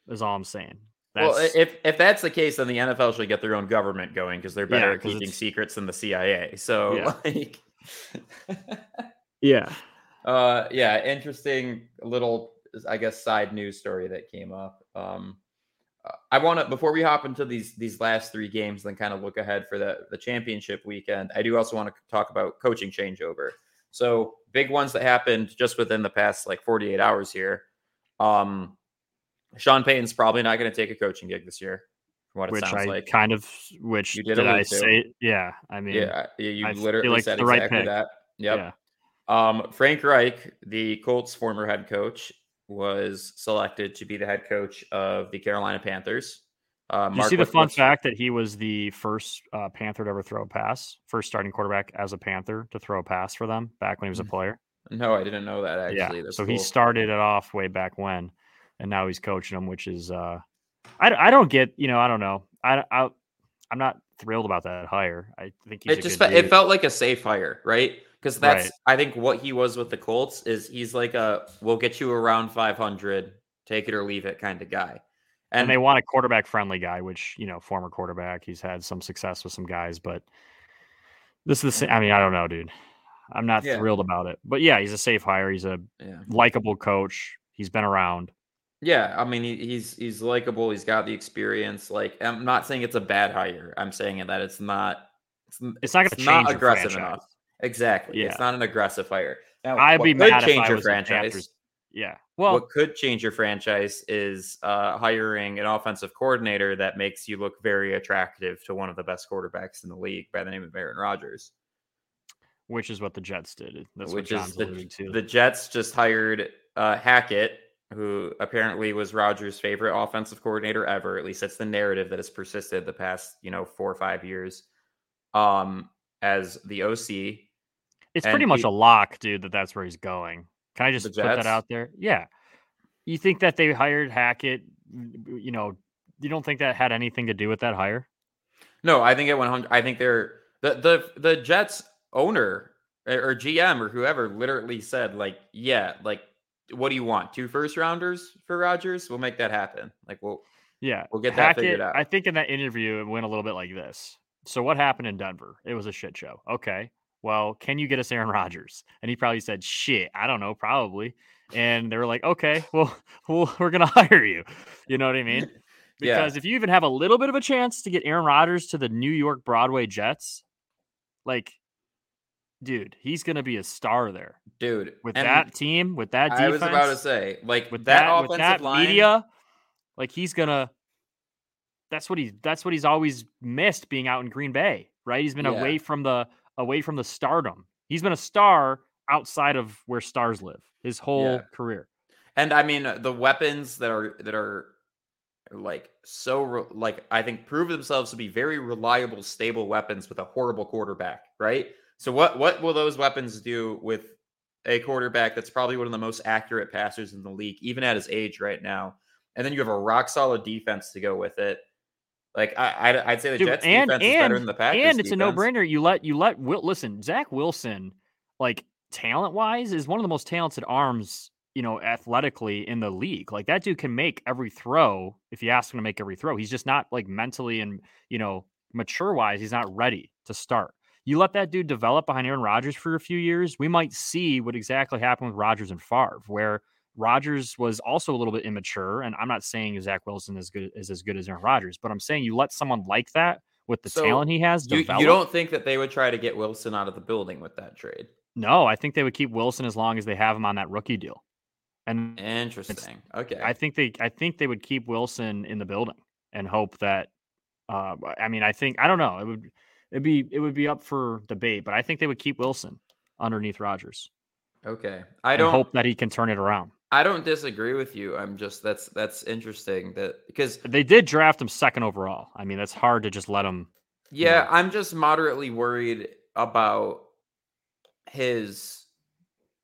is all I'm saying. That's well, if if that's the case, then the NFL should get their own government going because they're better Yeah, at keeping it's- secrets than the CIA. So, Yeah. like, yeah, uh, yeah, interesting little, I guess, side news story that came up. Um, I want to before we hop into these these last three games, then kind of look ahead for the the championship weekend. I do also want to talk about coaching changeover. So big ones that happened just within the past like 48 hours here. Um, Sean Payton's probably not going to take a coaching gig this year, from what it which sounds I like. kind of which You did did, I to. say? Yeah, I mean, yeah, you you I literally like said right exactly that. Yep. yeah. Um, Frank Reich, the Colts' former head coach, was selected to be the head coach of the Carolina Panthers. Uh, you see the fun fact that he was the first uh, Panther to ever throw a pass, first starting quarterback as a Panther to throw a pass for them back when he was a Mm, player? No, I didn't know that actually. yeah, That's so he started it off way back when, and now he's coaching them, which is uh, I, I don't get you know I don't know I, I I'm not thrilled about that hire. I think he's It just fe- it felt like a safe hire, right? Because that's Right. I think what he was with the Colts is he's like a we'll get you around 500, take it or leave it kind of guy. and, And, they want a quarterback friendly guy, which you know former quarterback. He's had some success with some guys, but this is the same. I mean, I don't know, dude. I'm not Yeah. thrilled about it, but yeah, he's a safe hire. He's a yeah. likable coach. He's been around. Yeah, I mean he, he's he's likable. He's got the experience. Like I'm not saying it's a bad hire. I'm saying that it's not. It's, It's not it's not change aggressive franchise. enough. Exactly. Yeah. It's not an aggressive hire. Now, I'd be mad if change I your was franchise. Yeah. Well, what could change your franchise is uh, hiring an offensive coordinator that makes you look very attractive to one of the best quarterbacks in the league by the name of Aaron Rodgers. which is what the Jets did. That's which what is John's alluding to. the Jets just hired uh, Hackett, who apparently was Rodgers' favorite offensive coordinator ever. At least that's the narrative that has persisted the past, you know, four or five years. Um, as the OC, it's pretty much he- a lock, dude. That that's where he's going. Can I just put that out there? Yeah. You think that they hired Hackett? You know, you don't think that had anything to do with that hire? No, I think at 100. I think they're the the the Jets owner or GM or whoever literally said like, yeah, like, what do you want? Two first rounders for Rodgers? We'll make that happen. Like, we'll Yeah. We'll get that figured out. I think in that interview it went a little bit like this. So what happened in Denver? It was a shit show. Okay. Well, can you get us Aaron Rodgers? And he probably said, "Shit, I don't know, probably." And they were like, "Okay, well, well we're gonna hire you." You know what I mean? Yeah. Because if you even have a little bit of a chance to get Aaron Rodgers to the New York Broadway Jets, like, dude, he's gonna be a star there dude with that team, with that defense. I was about to say, like, with that, that, offensive with that line. media, like he's gonna. That's what he. That's what he's always missed being out in Green Bay, right? He's been Yeah. away from the away from the stardom. He's been a star outside of where stars live his whole Yeah. career. And I mean the weapons that are that are like so re- like I think prove themselves to be very reliable, stable weapons with a horrible quarterback, right? So what what will those weapons do with a quarterback that's probably one of the most accurate passers in the league, even at his age right now? And then you have a rock solid defense to go with it. Like I, I would say the Dude, Jets and defense is and better than the Packers. and it's a no brainer. You let you let Will listen. Zach Wilson, like talent wise, is one of the most talented arms you know athletically in the league. Like that dude can make every throw if you ask him to make every throw. He's just not like mentally and you know mature wise. He's not ready to start. You let that dude develop behind Aaron Rodgers for a few years, we might see what exactly happened with Rodgers and Favre, where Rodgers was also a little bit immature. And I'm not saying Zach Wilson is good is as good as Aaron Rodgers, but I'm saying you let someone like that with the So, talent he has You, develop. you don't think that they would try to get Wilson out of the building with that trade? No, I think they would keep Wilson as long as they have him on that rookie deal. And Interesting. Okay. I think they I think they would keep Wilson in the building and hope that uh I mean I think I don't know. It would it'd be it would be up for debate, but I think they would keep Wilson underneath Rodgers. okay. I don't hope that he can turn it around. I don't disagree with you. I'm just that's that's interesting that because They did draft him second overall. I mean, that's hard to just let him yeah, I'm just moderately worried about his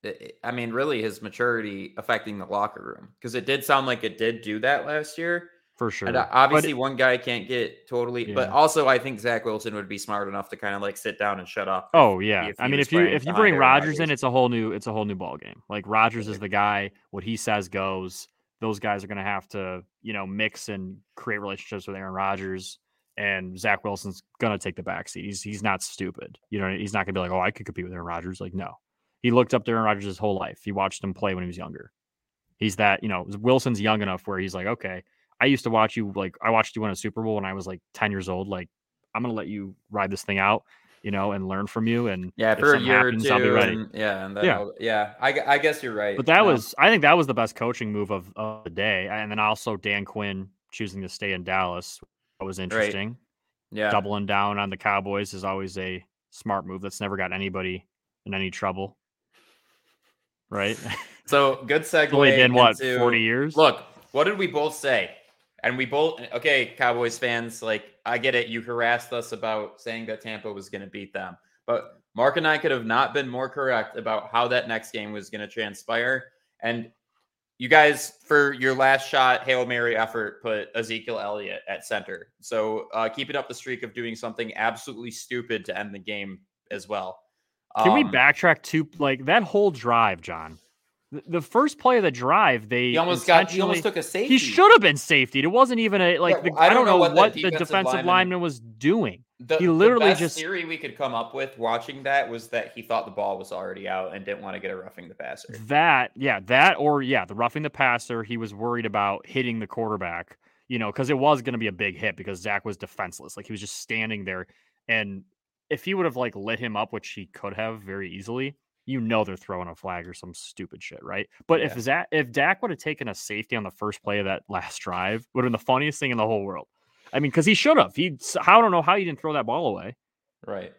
I- I mean, really his maturity affecting the locker room because it did sound like it did do that last year. For sure. And uh, obviously, one guy can't get totally, but also I think Zach Wilson would be smart enough to kind of like sit down and shut up. Oh yeah, I mean, if you if you bring Aaron Rodgers in, it's a whole new it's a whole new ball game. Like Rodgers is the guy. What he says goes. Those guys are going to have to you know mix and create relationships with Aaron Rodgers, and Zach Wilson's going to take the backseat. He's he's not stupid. You know, he's not going to be like, oh, I could compete with Aaron Rodgers. Like, no, he looked up to Aaron Rodgers his whole life. He watched him play when he was younger. He's that you know Wilson's young enough where he's like, okay, I used to watch you like I watched you win a Super Bowl when I was like ten years old. Like, I'm to let you ride this thing out. You know, and learn from you. And yeah, for a year happens, or two. I'll be ready. and- yeah, and Yeah. I'll- yeah. I, I guess you're right. But that No. was, I think that was the best coaching move of, of the day. And then also Dan Quinn choosing to stay in Dallas. That was interesting. yeah. Doubling down on the Cowboys is always a smart move. That's never got anybody in any trouble. Right? So good segue. Only been what, into- 40 years? Look, what did we both say? And we both okay, Cowboys fans. Like I get it. You harassed us about saying that Tampa was going to beat them, but Mark and I could have not been more correct about how that next game was going to transpire. And you guys, for your last shot hail mary effort, put Ezekiel Elliott at center. So uh, keeping up the streak of doing something absolutely stupid to end the game as well. Can we Um, backtrack to like that whole drive, John? The, the first play of the drive, they He almost got. He almost took a safety. He should have been safety. It wasn't even a like. Yeah, the, I I, don't don't know know what what, the the defensive lineman- lineman was doing. The, He the literally best just- theory we could come up with watching that was that he thought the ball was already out and didn't want to get a roughing the passer. That, yeah, that or yeah, the roughing the passer. He was worried about hitting the quarterback, you know, because it was going to be a big hit because Zach was defenseless. Like he was just standing there, and if he would have like lit him up, which he could have very easily, you know, they're throwing a flag or some stupid shit, right? But if that if Dak would have taken a safety on the first play of that last drive, would have been the funniest thing in the whole world. I mean, because he should have. He, I don't know how he didn't throw that ball away, Right,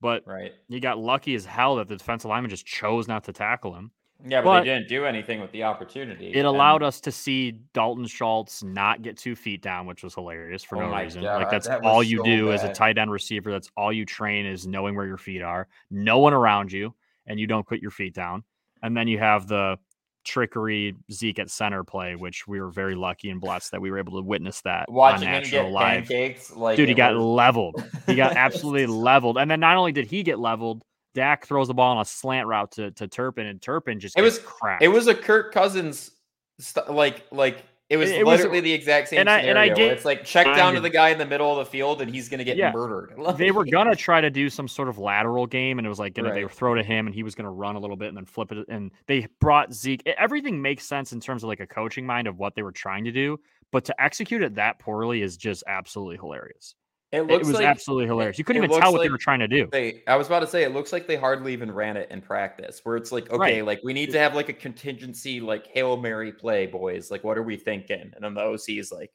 but right. he got lucky as hell that the defensive lineman just chose not to tackle him. Yeah, but, But- they didn't do anything with the opportunity. It allowed us to see Dalton Schultz not get two feet down, which was hilarious for Oh no reason. God, like that's that all you so do as a tight end receiver. That's all you train is knowing where your feet are, no one around you, and you don't put your feet down. And then you have the trickery Zeke at center play, which we were very lucky and blessed that we were able to witness that watching on national live. pancakes. Like Dude, he got was- leveled. He got absolutely leveled. And then not only did he get leveled, Dak throws the ball on a slant route to, to Turpin, and Turpin just It was- cracked. It was a Kirk Cousins, st- like like it was It- it was- literally the exact same and I- and I scenario. get- it's like check I down to the guy in the middle of the field and he's gonna get Yeah. murdered. they were gonna try to do some sort of lateral game, and it was like gonna they Right. would throw to him, and he was gonna run a little bit and then flip it. And they brought Zeke. Everything makes sense in terms of like a coaching mind of what they were trying to do, but to execute it that poorly is just absolutely hilarious. It It was like absolutely hilarious. You couldn't even tell what they were trying to do. They, I was about to say, it looks like they hardly even ran it in practice. Where it's like, okay, Right. like we need to have like a contingency, like hail mary play, boys. Like, what are we thinking? And then the OC is like,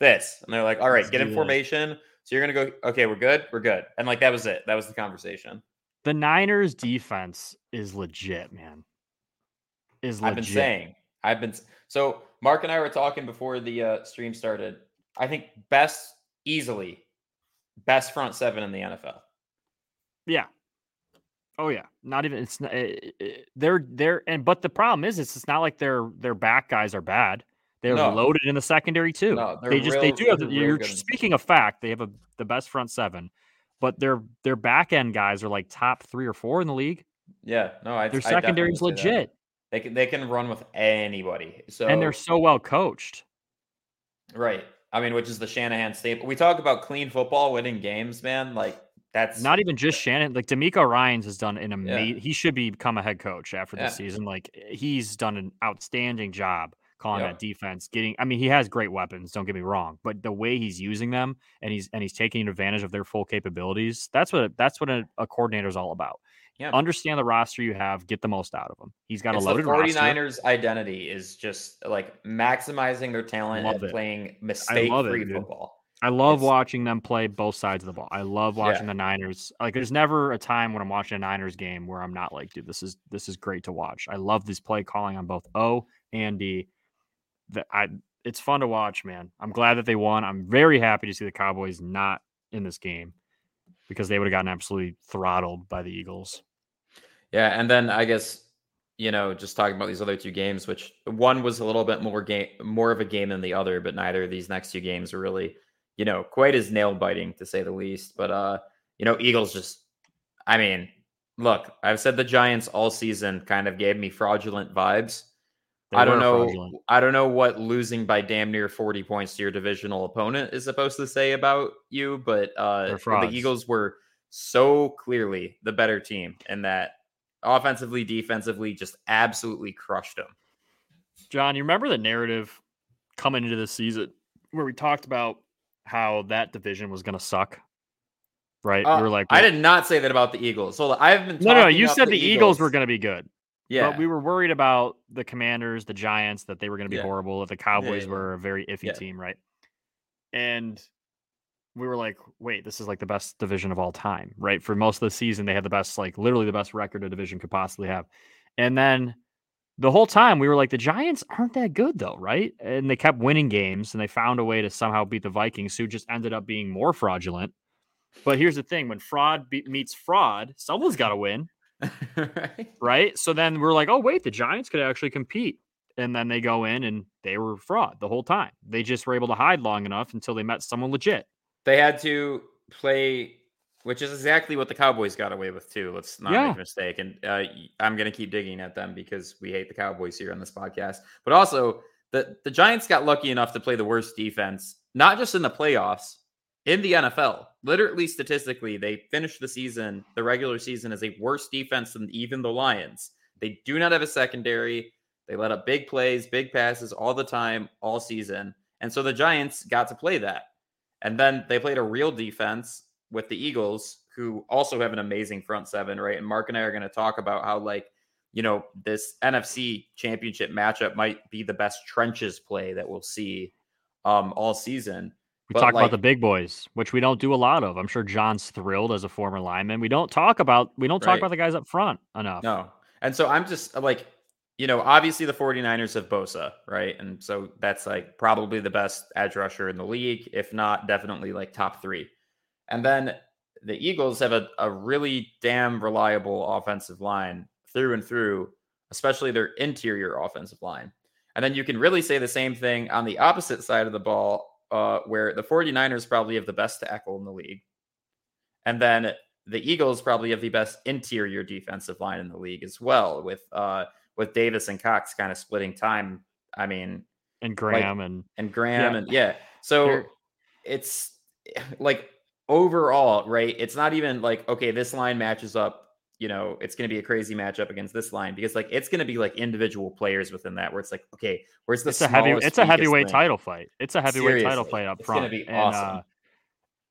this, and they're like, all right, Let's get in formation. So you're gonna go, okay, we're good, we're good, and like that was it. That was the conversation. The Niners defense is legit, man. Is legit. I've been saying, I've been. So Mark and I were talking before the uh, stream started. I think best, easily, best front seven in the NFL. Yeah. Oh yeah. Not even it's not, eh, eh, they're they're and but the problem is it's it's not like their their back guys are bad. They're No. loaded in the secondary too. No, they just they do have. real you're speaking of fact, they have a the best front seven, but their their back end guys are like top three or four in the league. Yeah, no, I Their secondary is say that. legit, They can they can run with anybody. So and they're so well coached. right. I mean, which is the Shanahan staple. We talk about clean football, winning games, man. Like that's Not even just Shanahan. Like DeMeco Ryans has done an amazing. He should be become a head coach after Yeah. this season. Like he's done an outstanding job calling that defense. Getting. I mean, he has great weapons. Don't get me wrong, but the way he's using them and he's and he's taking advantage of their full capabilities. That's what that's what a, a coordinator is all about. Yeah. Understand the roster you have. Get the most out of them. He's got it's a loaded the roster. 49ers identity is just like maximizing their talent Love and it. playing mistake free football. I love It's- watching them play both sides of the ball. I love watching the Niners. Like there's never a time when I'm watching a Niners game where I'm not like, dude, this is this is great to watch. I love this play calling on both O and D. That I it's fun to watch, man. I'm glad that they won. I'm very happy to see the Cowboys not in this game because they would have gotten absolutely throttled by the Eagles. Yeah, and then I guess you know, just talking about these other two games, which one was a little bit more game, more of a game than the other, but neither of these next two games are really, you know, quite as nail biting to say the least. But uh, you know, Eagles just, I mean, look, I've said the Giants all season kind of gave me fraudulent vibes. They I don't know. fraudulent. I don't know what losing by damn near 40 points to your divisional opponent is supposed to say about you, but uh the. Eagles were so clearly the better team and that offensively, defensively, just absolutely crushed them. John, you remember the narrative coming into this season where we talked about how that division was going to suck, right? Uh, we were like, I did not say that about the Eagles. So I've been No, no, you said the, Eagles, were going to be good, Yeah, but we were worried about the Commanders, the Giants, that they were going to be Yeah. horrible. That the Cowboys yeah. were a very iffy Yeah. team, right? And we were like, wait, this is like the best division of all time, right? For most of the season, they had the best, like literally the best record a division could possibly have. And then the whole time we were like, the Giants aren't that good though, right? And they kept winning games and they found a way to somehow beat the Vikings, who just ended up being more fraudulent. But here's the thing when fraud be- meets fraud, someone's got to win, Right? right? So then we're like, oh, wait, the Giants could actually compete. And then they go in and they were fraud the whole time. They just were able to hide long enough until they met someone legit. They had to play, which is exactly what the Cowboys got away with too. Let's not Yeah. make a mistake. And uh, I'm going to keep digging at them because we hate the Cowboys here on this podcast. But also, the the Giants got lucky enough to play the worst defense, not just in the playoffs, in the NFL. Literally, statistically, they finished the season, the regular season, as a worse defense than even the Lions. They do not have a secondary. They let up big plays, big passes all the time, all season. And so the Giants got to play that. And then they played a real defense with the Eagles, who also have an amazing front seven, right? And Mark and I are going to talk about how, like, you know, this NFC championship matchup might be the best trenches play that we'll see um all season. We But, talk about the big boys, which we don't do a lot of. I'm sure John's thrilled as a former lineman. We don't talk about we don't talk Right. about the guys up front enough. No. And so I'm just like, you know, obviously the 49ers have Bosa, right? And so that's like probably the best edge rusher in the league, if not definitely like top three. And then the Eagles have a, a really damn reliable offensive line through and through, especially their interior offensive line. And then you can really say the same thing on the opposite side of the ball, uh, where the 49ers probably have the best tackle in the league. And then the Eagles probably have the best interior defensive line in the league as well, with uh with Davis and Cox kind of splitting time. I mean, And Graham and and Graham Yeah. and yeah. So They're- it's like overall, right? It's not even like okay, this line matches up. You know, it's going to be a crazy matchup against this line because like it's going to be like individual players within that where it's like okay, where's the it's a heavy it's a heavyweight link? title fight. It's a heavyweight title Seriously, fight up it's front. gonna be and, uh,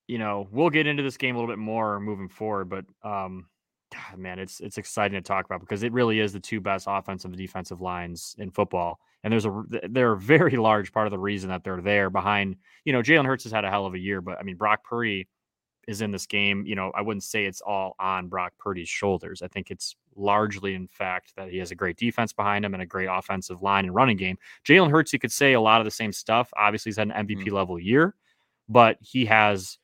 you know, we'll get into this game a little bit more moving forward, but um Ah, man, it's it's exciting to talk about because it really is the two best offensive and defensive lines in football. And there's a they're a very large part of the reason that they're there behind, you know, Jalen Hurts has had a hell of a year, but I mean Brock Purdy is in this game. You know, I wouldn't say it's all on Brock Purdy's shoulders. I think it's largely, in fact, that he has a great defense behind him and a great offensive line and running game. Jalen Hurts, you could say a lot of the same stuff. Obviously, he's had an MVP mm-hmm. level year, but he has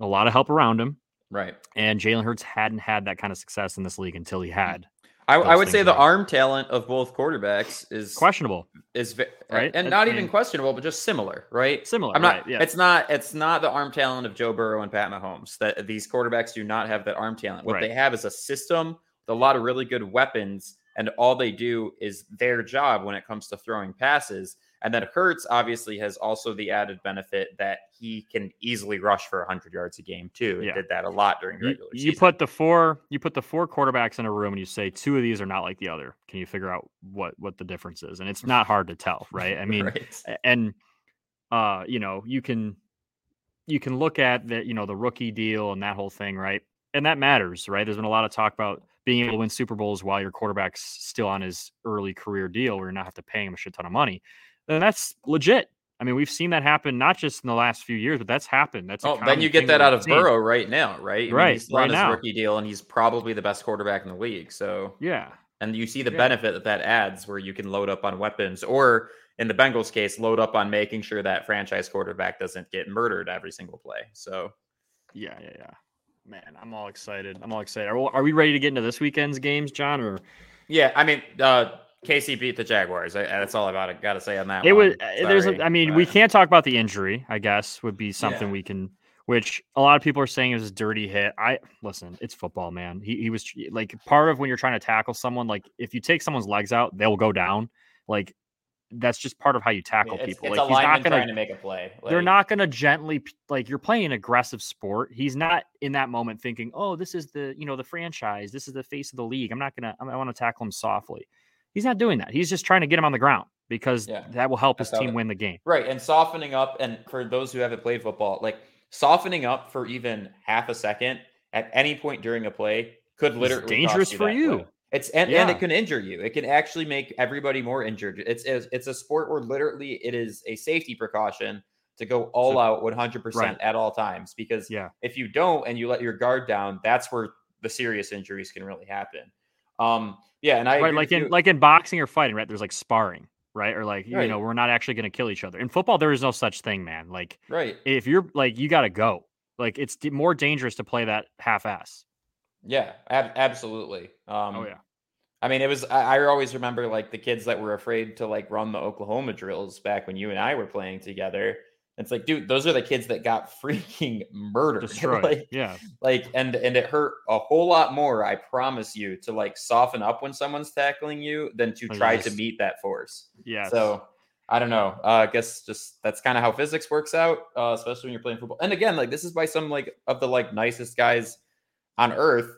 a lot of help around him. Right. And Jalen Hurts hadn't had that kind of success in this league until he had I, I would say the arm talent of both quarterbacks is questionable. Is right, and, not even questionable, but just similar, right? Similar. I'm not. Right, yeah. It's not. It's not the arm talent of Joe Burrow and Pat Mahomes. That these quarterbacks do not have that arm talent. What right. they have is a system with a lot of really good weapons, and all they do is their job when it comes to throwing passes. And then Hurts obviously has also the added benefit that he can easily rush for 100 yards a game too. He yeah. did that a lot during the regular you, season. You put the four you put the four quarterbacks in a room and you say two of these are not like the other. Can you figure out what what the difference is? And it's not hard to tell, right? I mean, right. and uh, you know, you can you can look at the you know the rookie deal and that whole thing, right? And that matters, right? There's been a lot of talk about being able to win Super Bowls while your quarterback's still on his early career deal, where you're not have to pay him a shit ton of money then that's legit. I mean, we've seen that happen not just in the last few years, but that's happened. That's oh, then you get that out of seen. Burrow right now, right? I right, mean, he's right on his now. rookie deal, and he's probably the best quarterback in the league. So yeah, and you see the yeah. benefit that that adds, where you can load up on weapons, or in the Bengals case, load up on making sure that franchise quarterback doesn't get murdered every single play. So yeah, yeah, yeah. Man, I'm all excited. I'm all excited. Are, are we ready to get into this weekend's games, John? Or yeah, I mean, uh, KC beat the Jaguars. I, that's all I got, got to say on that. It one. was uh, there's. A, I mean, but... we can't talk about the injury. I guess would be something yeah. we can. Which a lot of people are saying is a dirty hit. I listen. It's football, man. He he was like part of when you're trying to tackle someone. Like if you take someone's legs out, they'll go down. Like that's just part of how you tackle it's, people. It's like he's not gonna trying to make a play. Like, they're not gonna gently like you're playing an aggressive sport. He's not in that moment thinking, "Oh, this is the you know the franchise. This is the face of the league. I'm not gonna. I want to tackle him softly." He's not doing that. He's just trying to get him on the ground because yeah. that will help his team win the game. Right. And softening up, and for those who haven't played football, like softening up for even half a second at any point during a play could literally it's dangerous you for you. Play. It's and, yeah. and it can injure you. It can actually make everybody more injured. It's it's, it's a sport where literally it is a safety precaution to go all so, out 100% right. at all times because yeah. if you don't and you let your guard down, that's where the serious injuries can really happen. Um, yeah, and I right, like in you. like in boxing or fighting, right? There's like sparring, right? Or like right. you know, we're not actually going to kill each other. In football, there is no such thing, man. Like, right? If you're like, you got to go. Like, it's more dangerous to play that half-ass. Yeah, ab- absolutely. Um, oh yeah. I mean, it was. I, I always remember like the kids that were afraid to like run the Oklahoma drills back when you and I were playing together it's like, dude, those are the kids that got freaking murdered. Destroyed. like, yeah. Like, and and it hurt a whole lot more, I promise you, to like soften up when someone's tackling you than to oh, try yes. to meet that force. Yeah. So I don't know. Uh, I guess just that's kind of how physics works out, uh, especially when you're playing football. And again, like this is by some like of the like nicest guys on earth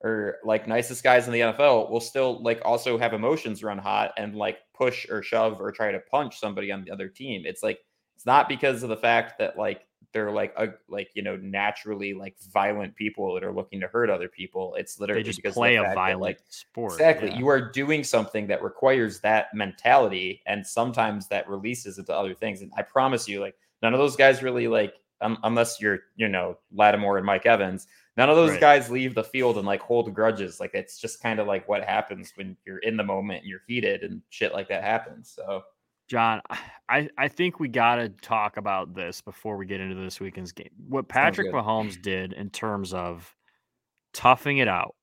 or like nicest guys in the NFL will still like also have emotions run hot and like push or shove or try to punch somebody on the other team. It's like it's not because of the fact that like they're like a, like you know naturally like violent people that are looking to hurt other people. It's literally they just because play a violent that, like, sport. Exactly, yeah. you are doing something that requires that mentality, and sometimes that releases into other things. And I promise you, like none of those guys really like um, unless you're you know Lattimore and Mike Evans. None of those right. guys leave the field and like hold grudges. Like it's just kind of like what happens when you're in the moment and you're heated and shit like that happens. So John, I, I think we got to talk about this before we get into this weekend's game. What Patrick Mahomes did in terms of toughing it out.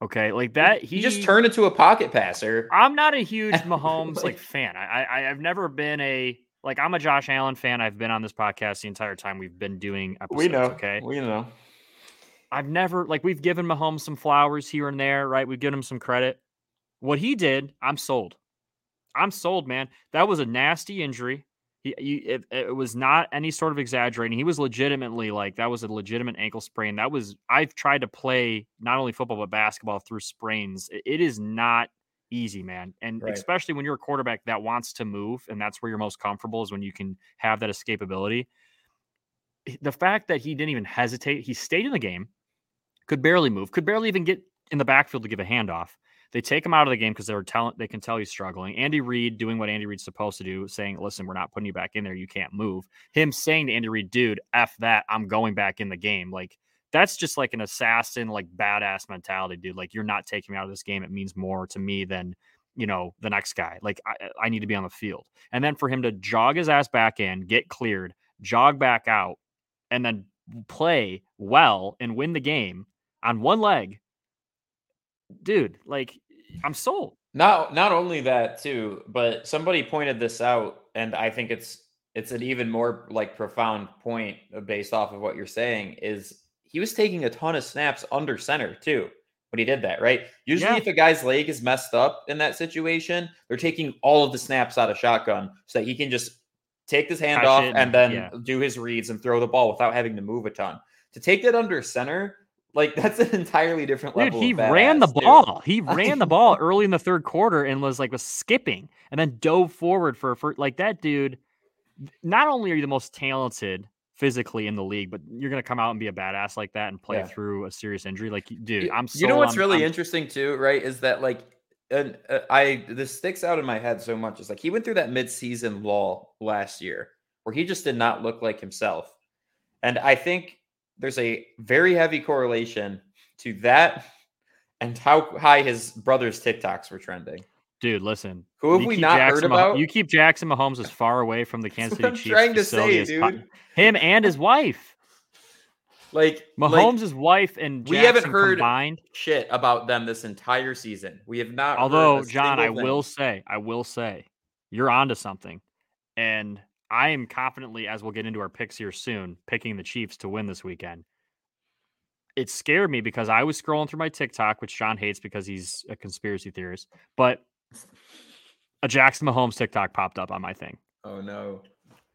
Okay, like that. He, he just turned into a pocket passer. I'm not a huge Mahomes like, fan. I, I I've never been a like I'm a Josh Allen fan. I've been on this podcast the entire time we've been doing episodes. We know. Okay, we know. I've never like we've given Mahomes some flowers here and there, right? We've given him some credit. What he did, I'm sold. I'm sold, man. That was a nasty injury. He, it, it, was not any sort of exaggerating. He was legitimately like that was a legitimate ankle sprain. That was I've tried to play not only football but basketball through sprains. it, it is not easy, man. And right. especially when you're a quarterback that wants to move and that's where you're most comfortable is when you can have that escapability. The fact that he didn't even hesitate, he stayed in the game, could barely move, could barely even get in the backfield to give a handoff. They take him out of the game because they were telling they can tell he's struggling. Andy Reid doing what Andy Reid's supposed to do, saying, "Listen, we're not putting you back in there. You can't move." Him saying to Andy Reid, "Dude, f that. I'm going back in the game." Like that's just like an assassin, like badass mentality, dude. Like you're not taking me out of this game. It means more to me than you know the next guy. Like I, I need to be on the field. And then for him to jog his ass back in, get cleared, jog back out, and then play well and win the game on one leg dude, like I'm sold. Not not only that too, but somebody pointed this out, and I think it's it's an even more like profound point uh, based off of what you're saying. Is he was taking a ton of snaps under center too when he did that, right? Usually, Yeah. if a guy's leg is messed up in that situation, they're taking all of the snaps out of shotgun so that he can just take his hand Catch off and and- then yeah. do his reads and throw the ball without having to move a ton. To take that under center, like that's an entirely different Dude, level. he ran the too. ball. He ran the ball early in the third quarter and was like was skipping and then dove forward for for like that dude. Not only are you the most talented physically in the league, but you're gonna come out and be a badass like that and play Yeah. through a serious injury. Like, dude, I'm. You know what's I'm- really I'm- interesting too, right? Is that like, and uh, I this sticks out in my head so much. Is like he went through that midseason lull last year where he just did not look like himself, and I think there's a very heavy correlation to that and how high his brother's TikToks were trending. Dude, listen. Who have you we not Jackson heard Mah- about? You keep Jackson Mahomes as far away from the Kansas City Chiefs trying to say, as po- Him and his wife, Like like, Mahomes' wife, and we haven't heard combined. shit about them this entire season. We have not. Although, John, I single will say, I will say, you're onto something, and I am confidently, as we'll get into our picks here soon, picking the Chiefs to win this weekend. It scared me because I was scrolling through my TikTok, which John hates because he's a conspiracy theorist, but a Jackson Mahomes TikTok popped up on my thing. Oh no.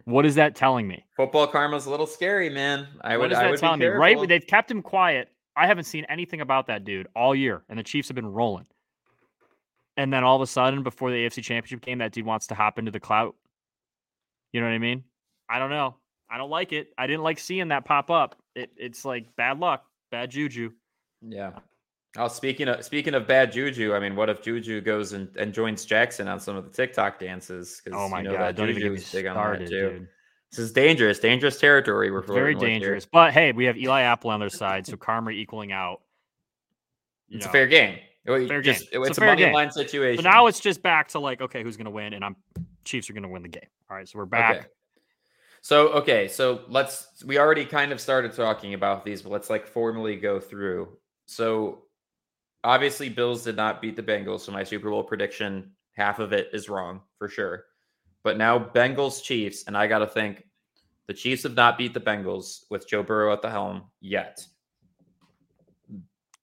What is that telling me? Football karma's a little scary, man. I what would. is I that would telling be me? Right? They've kept him quiet. I haven't seen anything about that dude all year, and the Chiefs have been rolling. And then all of a sudden, before the AFC Championship game, that dude wants to hop into the clout. You know what I mean? I don't know. I don't like it. I didn't like seeing that pop up. It, it's like bad luck, bad juju. Yeah. Oh, speaking of speaking of bad juju, I mean, what if Juju goes and, and joins Jackson on some of the TikTok dances? Oh my you know god! that Don't even get me is big on that, started, too. dude. This is dangerous, dangerous territory. We're very dangerous. But hey, we have Eli Apple on their side, so karma equaling out. It's know. a fair game. It- Fair just- game. It's It's, a money game. line situation. So now it's just back to like, okay, who's going to win? And I'm Chiefs are going to win the game. All right, so we're back. Okay. So okay, so let's we already kind of started talking about these, but let's like formally go through. So obviously Bills did not beat the Bengals, so my Super Bowl prediction, half of it is wrong for sure. But now Bengals Chiefs, and I gotta think the Chiefs have not beat the Bengals with Joe Burrow at the helm yet.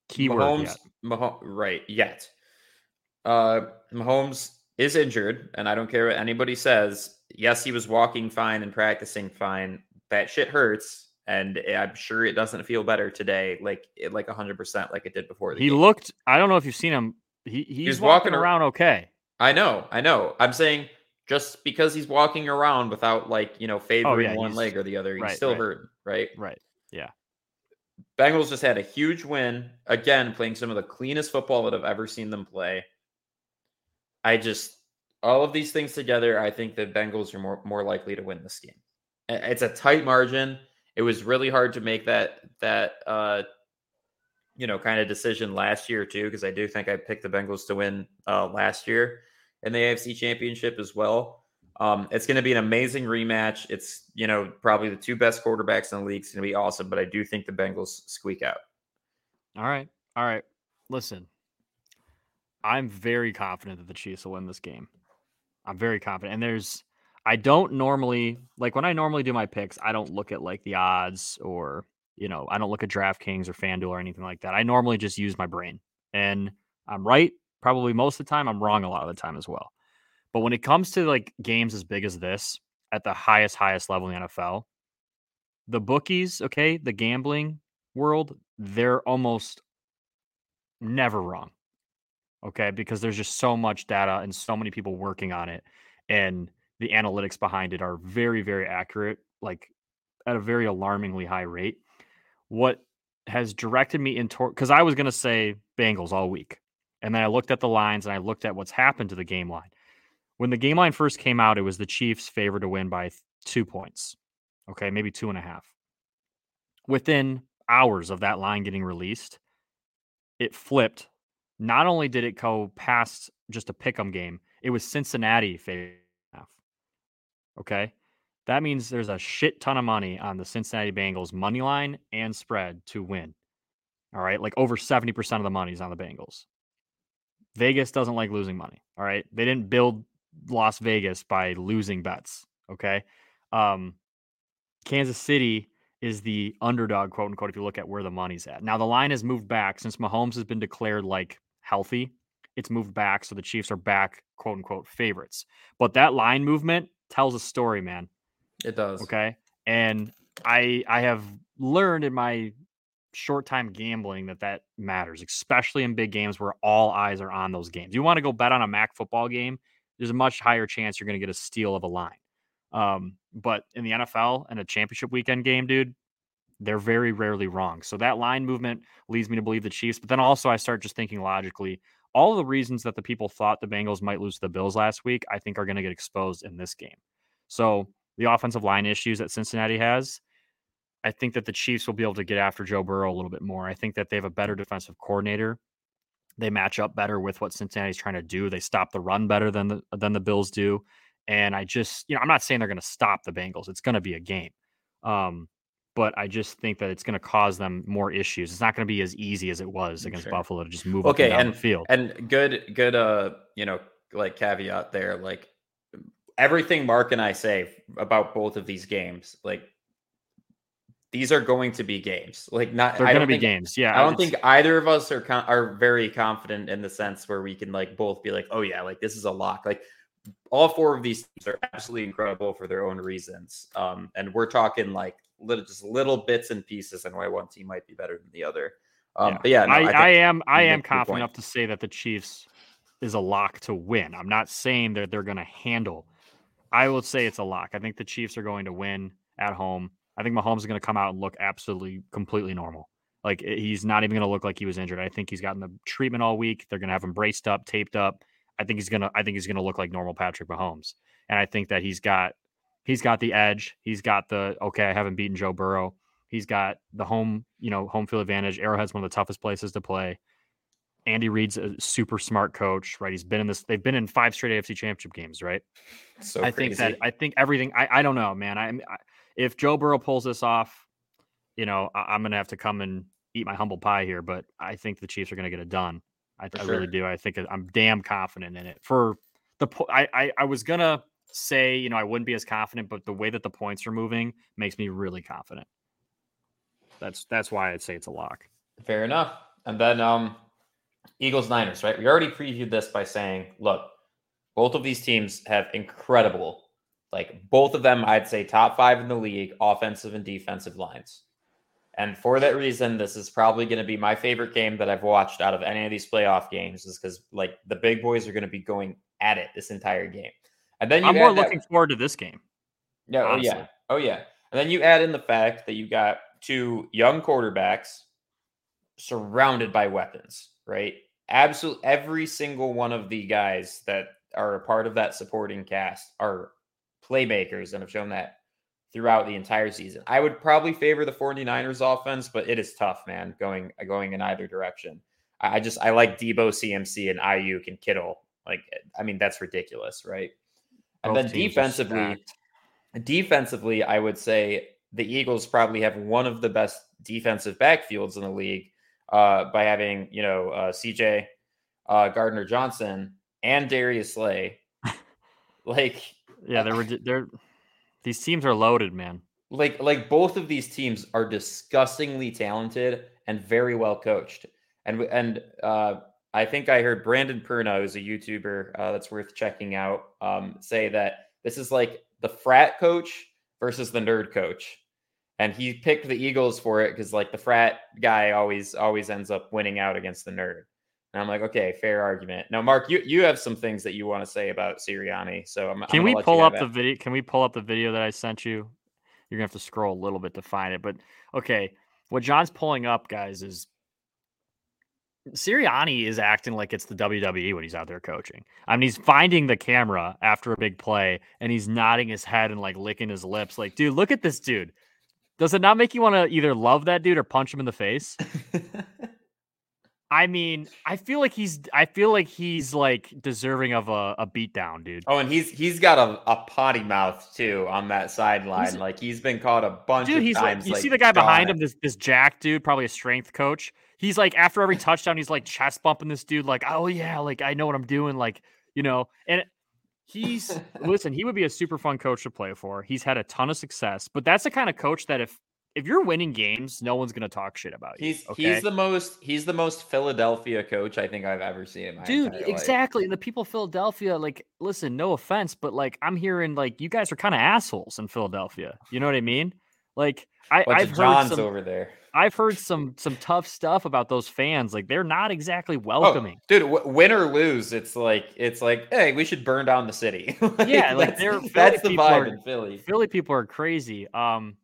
Keyword Mahomes, yet. Mahomes, right, yet. Uh, Mahomes is injured, and I don't care what anybody says. Yes, he was walking fine and practicing fine. That shit hurts, and I'm sure it doesn't feel better today, like it- like 100 percent like it did before. He game. looked. I don't know if you've seen him. He he's was walking, walking around okay. I know, I know. I'm saying just because he's walking around without like you know favoring Oh, yeah, one leg or the other, he's right, still right. hurting, right? Right. Bengals just had a huge win again, playing some of the cleanest football that I've ever seen them play. I just all of these things together, I think the Bengals are more more likely to win this game. It's a tight margin. It was really hard to make that that uh you know kind of decision last year too because I do think I picked the Bengals to win uh last year in the AFC Championship as well. Um, it's going to be an amazing rematch. It's you know probably the two best quarterbacks in the league. It's going to be awesome, but I do think the Bengals squeak out. All right. All right. Listen, I'm very confident that the Chiefs will win this game. I'm very confident. And there's, I don't normally, like when I normally do my picks, I don't look at like the odds or, you know, I don't look at DraftKings or FanDuel or anything like that. I normally just use my brain. And I'm right probably most of the time. I'm wrong a lot of the time as well. But when it comes to like games as big as this at the highest, highest level in the NFL, the bookies, okay, the gambling world, they're almost never wrong. Okay, because there's just so much data and so many people working on it, and the analytics behind it are very, very accurate, like at a very alarmingly high rate. What has directed me into because I was going to say Bengals all week, and then I looked at the lines and I looked at what's happened to the game line. When the game line first came out, it was the Chiefs favored to win by two points. Okay, maybe two and a half. Within hours of that line getting released, it flipped. Not only did it go past just a pick 'em game, it was Cincinnati favored. Okay. That means there's a shit ton of money on the Cincinnati Bengals money line and spread to win. All right. Like over 70% of the money's on the Bengals. Vegas doesn't like losing money. All right. They didn't build Las Vegas by losing bets. Okay. Um, Kansas City is the underdog, quote unquote, if you look at where the money's at. Now, the line has moved back since Mahomes has been declared like healthy. It's moved back. So the Chiefs are back, quote unquote, favorites. But that line movement tells a story, man. It does. Okay. And I I have learned in my short time gambling that that matters, especially in big games where all eyes are on those games. You want to go bet on a MAC football game, there's a much higher chance you're going to get a steal of a line. Um, but in the NFL and a championship weekend game, dude, they're very rarely wrong. So that line movement leads me to believe the Chiefs. But then also, I start just thinking logically, all the reasons that the people thought the Bengals might lose to the Bills last week, I think are going to get exposed in this game. So the offensive line issues that Cincinnati has, I think that the Chiefs will be able to get after Joe Burrow a little bit more. I think that they have a better defensive coordinator. They match up better with what Cincinnati's trying to do. They stop the run better than the than the Bills do. And I just, you know, I'm not saying they're going to stop the Bengals. It's going to be a game. Um, but I just think that it's going to cause them more issues. It's not going to be as easy as it was against sure. Buffalo to just move okay, and, the field. And good, good, uh, you know, like caveat there, like everything Mark and I say about both of these games, like these are going to be games. Like not, they're going to be games. Yeah, I don't think either of us are are very confident in the sense where we can like both be like, oh yeah, like this is a lock. Like all four of these teams are absolutely incredible for their own reasons. Um, and we're talking like little, just little bits and pieces and why one team might be better than the other. Um, yeah. But yeah, no, I, I, I, am I am confident enough to say that the Chiefs is a lock to win. I'm not saying that they're going to handle. I will say it's a lock. I think the Chiefs are going to win at home. I think Mahomes is going to come out and look absolutely completely normal. Like eh, he's not even going to look like he was injured. I think he's gotten the treatment all week. They're going to have him braced up, taped up. I think he's gonna I think he's gonna look like normal Patrick Mahomes. And I think that he's got he's got the edge. He's got the okay, I haven't beaten Joe Burrow. He's got the home, you know, home field advantage. Arrowhead's one of the toughest places to play. Andy Reid's a super smart coach, right? He's been in this, they've been in five straight AFC championship games, right? So I crazy. think that I think everything I, I don't know, man. I, I if Joe Burrow pulls this off, you know, I, am gonna have to come and eat my humble pie here, but I think the Chiefs are gonna get it done. I, I sure. really do. I think I'm damn confident in it. For the I, I I was gonna say you know I wouldn't be as confident, but the way that the points are moving makes me really confident. That's that's why I'd say it's a lock. Fair enough. And then um Eagles Niners, right? We already previewed this by saying, look, both of these teams have incredible, like both of them, I'd say top five in the league, offensive and defensive lines. And for that reason, this is probably going to be my favorite game that I've watched out of any of these playoff games, is because like the big boys are going to be going at it this entire game. And then I'm more looking that, forward to this game. Yeah, oh yeah, oh yeah. And then you add in the fact that you got two young quarterbacks surrounded by weapons, right? Absolutely every single one of the guys that are a part of that supporting cast are playmakers and have shown that throughout the entire season. I would probably favor the 49ers offense, but it is tough, man, going going in either direction. I just I like Deebo, CMC, and Aiyuk and Kittle. Like, I mean, that's ridiculous, right? And then defensively, defensively, I would say the Eagles probably have one of the best defensive backfields in the league uh, by having, you know, uh, CJ uh, Gardner Johnson and Darius Slay. like, yeah, they're they're these teams are loaded, man. Like like both of these teams are disgustingly talented and very well coached. And and uh, I think I heard Brandon Perna, who's a YouTuber uh, that's worth checking out, um, say that this is like the frat coach versus the nerd coach. And he picked the Eagles for it because like the frat guy always always ends up winning out against the nerd. And I'm like, okay, fair argument. Now, Mark, you you have some things that you want to say about Sirianni. So I'm, can I'm we pull up the video? Can we pull up the video that I sent you? You're gonna have to scroll a little bit to find it. But okay, what John's pulling up, guys, is Sirianni is acting like it's the WWE when he's out there coaching. I mean, he's finding the camera after a big play and he's nodding his head and like licking his lips. Like, dude, look at this dude. Does it not make you want to either love that dude or punch him in the face? I mean, I feel like he's I feel like he's like deserving of a, a beatdown, dude. Oh, and he's he's got a, a potty mouth too on that sideline. Like he's been caught a bunch dude, of he's times. Like, you like, see the guy behind him, this this Jack dude, probably a strength coach. he's like after every touchdown, he's like chest bumping this dude, like, oh yeah, like I know what I'm doing, like you know, and he's listen, he would be a super fun coach to play for. He's had a ton of success, but that's the kind of coach that if if you're winning games, no one's gonna talk shit about you. He's okay? he's the most he's the most Philadelphia coach I think I've ever seen in my dude. Exactly, and the people of Philadelphia, like, listen, no offense, but like I'm hearing like you guys are kind of assholes in Philadelphia. You know what I mean? Like I, Bunch I've John's heard some, over there. I've heard some some tough stuff about those fans. Like they're not exactly welcoming. Oh, dude, w- win or lose, it's like it's like, hey, we should burn down the city. like, yeah, like they're that's the vibe are, in Philly. Philly people are crazy. Um,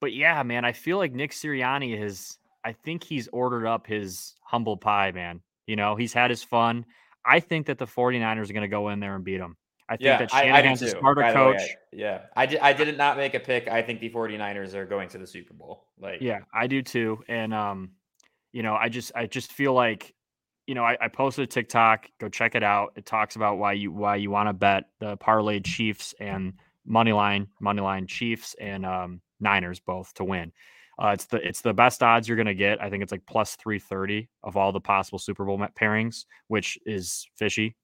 but yeah, man, I feel like Nick Sirianni has. I think he's ordered up his humble pie, man. You know, he's had his fun. I think that the 49ers are going to go in there and beat them. I think yeah, that Shanahan's I, I a smarter By coach. Way, yeah. I did I did not make a pick. I think the 49ers are going to the Super Bowl. Like Yeah, I do too. And um, you know, I just I just feel like, you know, I, I posted a TikTok, go check it out. It talks about why you why you want to bet the parlay Chiefs and money line, money line Chiefs and um Niners both to win. Uh, it's the it's the best odds you're gonna get. I think it's like plus three thirty of all the possible Super Bowl pairings, which is fishy.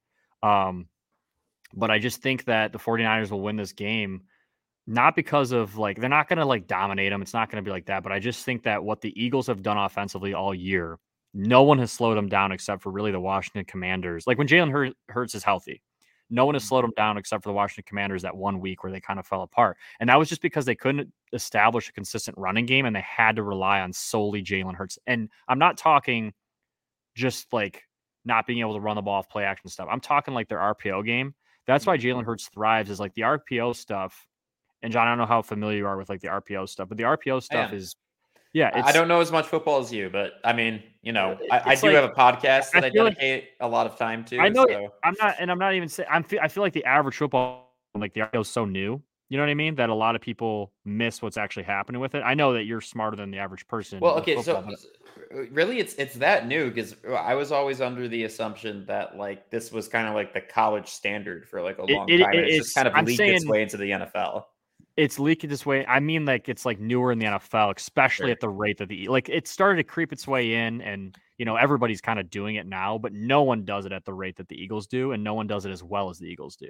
Um, but I just think that the 49ers will win this game not because of like they're not going to like dominate them. It's not going to be like that, but I just think that what the Eagles have done offensively all year, no one has slowed them down except for really the Washington Commanders. Like when Jalen Hurts is healthy, no one has mm-hmm. slowed them down except for the Washington Commanders that one week where they kind of fell apart. And that was just because they couldn't establish a consistent running game and they had to rely on solely Jalen Hurts. And I'm not talking just like not being able to run the ball off play action stuff. I'm talking like their RPO game. That's why mm-hmm. Jalen Hurts thrives is like the RPO stuff. And John, I don't know how familiar you are with like the RPO stuff, but the RPO stuff is, yeah. I don't know as much football as you, but I mean, you know, I, I do like, have a podcast that I, I dedicate like, a lot of time to. I know. So. I'm not, and I'm not even saying. I'm. I feel like the average football, like the RPO, is so new. You know what I mean? That a lot of people miss what's actually happening with it. I know that you're smarter than the average person. Well, okay, football, so but... Uh, really, it's it's that new because uh, I was always under the assumption that like this was kind of like the college standard for like a long it, time. It, it's, it's just kind of I'm leaked saying, its way into the NFL. It's leaking this way. I mean, like it's like newer in the NFL, especially Sure. at the rate that the like it started to creep its way in, and you know everybody's kind of doing it now, but no one does it at the rate that the Eagles do, and no one does it as well as the Eagles do.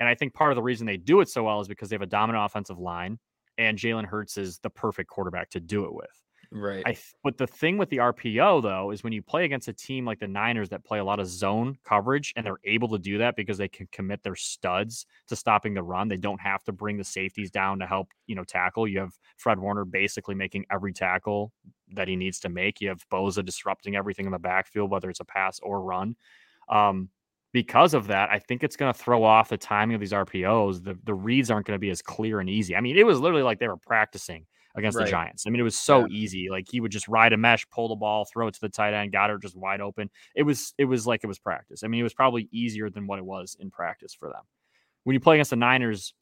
And I think part of the reason they do it so well is because they have a dominant offensive line, and Jalen Hurts is the perfect quarterback to do it with. Right. I th- but the thing with the RPO though is when you play against a team like the Niners that play a lot of zone coverage and they're able to do that because they can commit their studs to stopping the run. They don't have to bring the safeties down to help, you know, tackle. You have Fred Warner basically making every tackle that he needs to make. You have Bosa disrupting everything in the backfield, whether it's a pass or run. Um, because of that, I think it's going to throw off the timing of these RPOs. The the reads aren't going to be as clear and easy. I mean, it was literally like they were practicing against Right. the Giants. I mean, it was so Yeah. easy. Like he would just ride a mesh, pull the ball, throw it to the tight end, Goedert just wide open. It was it was like it was practice. I mean, it was probably easier than what it was in practice for them. When you play against the Niners,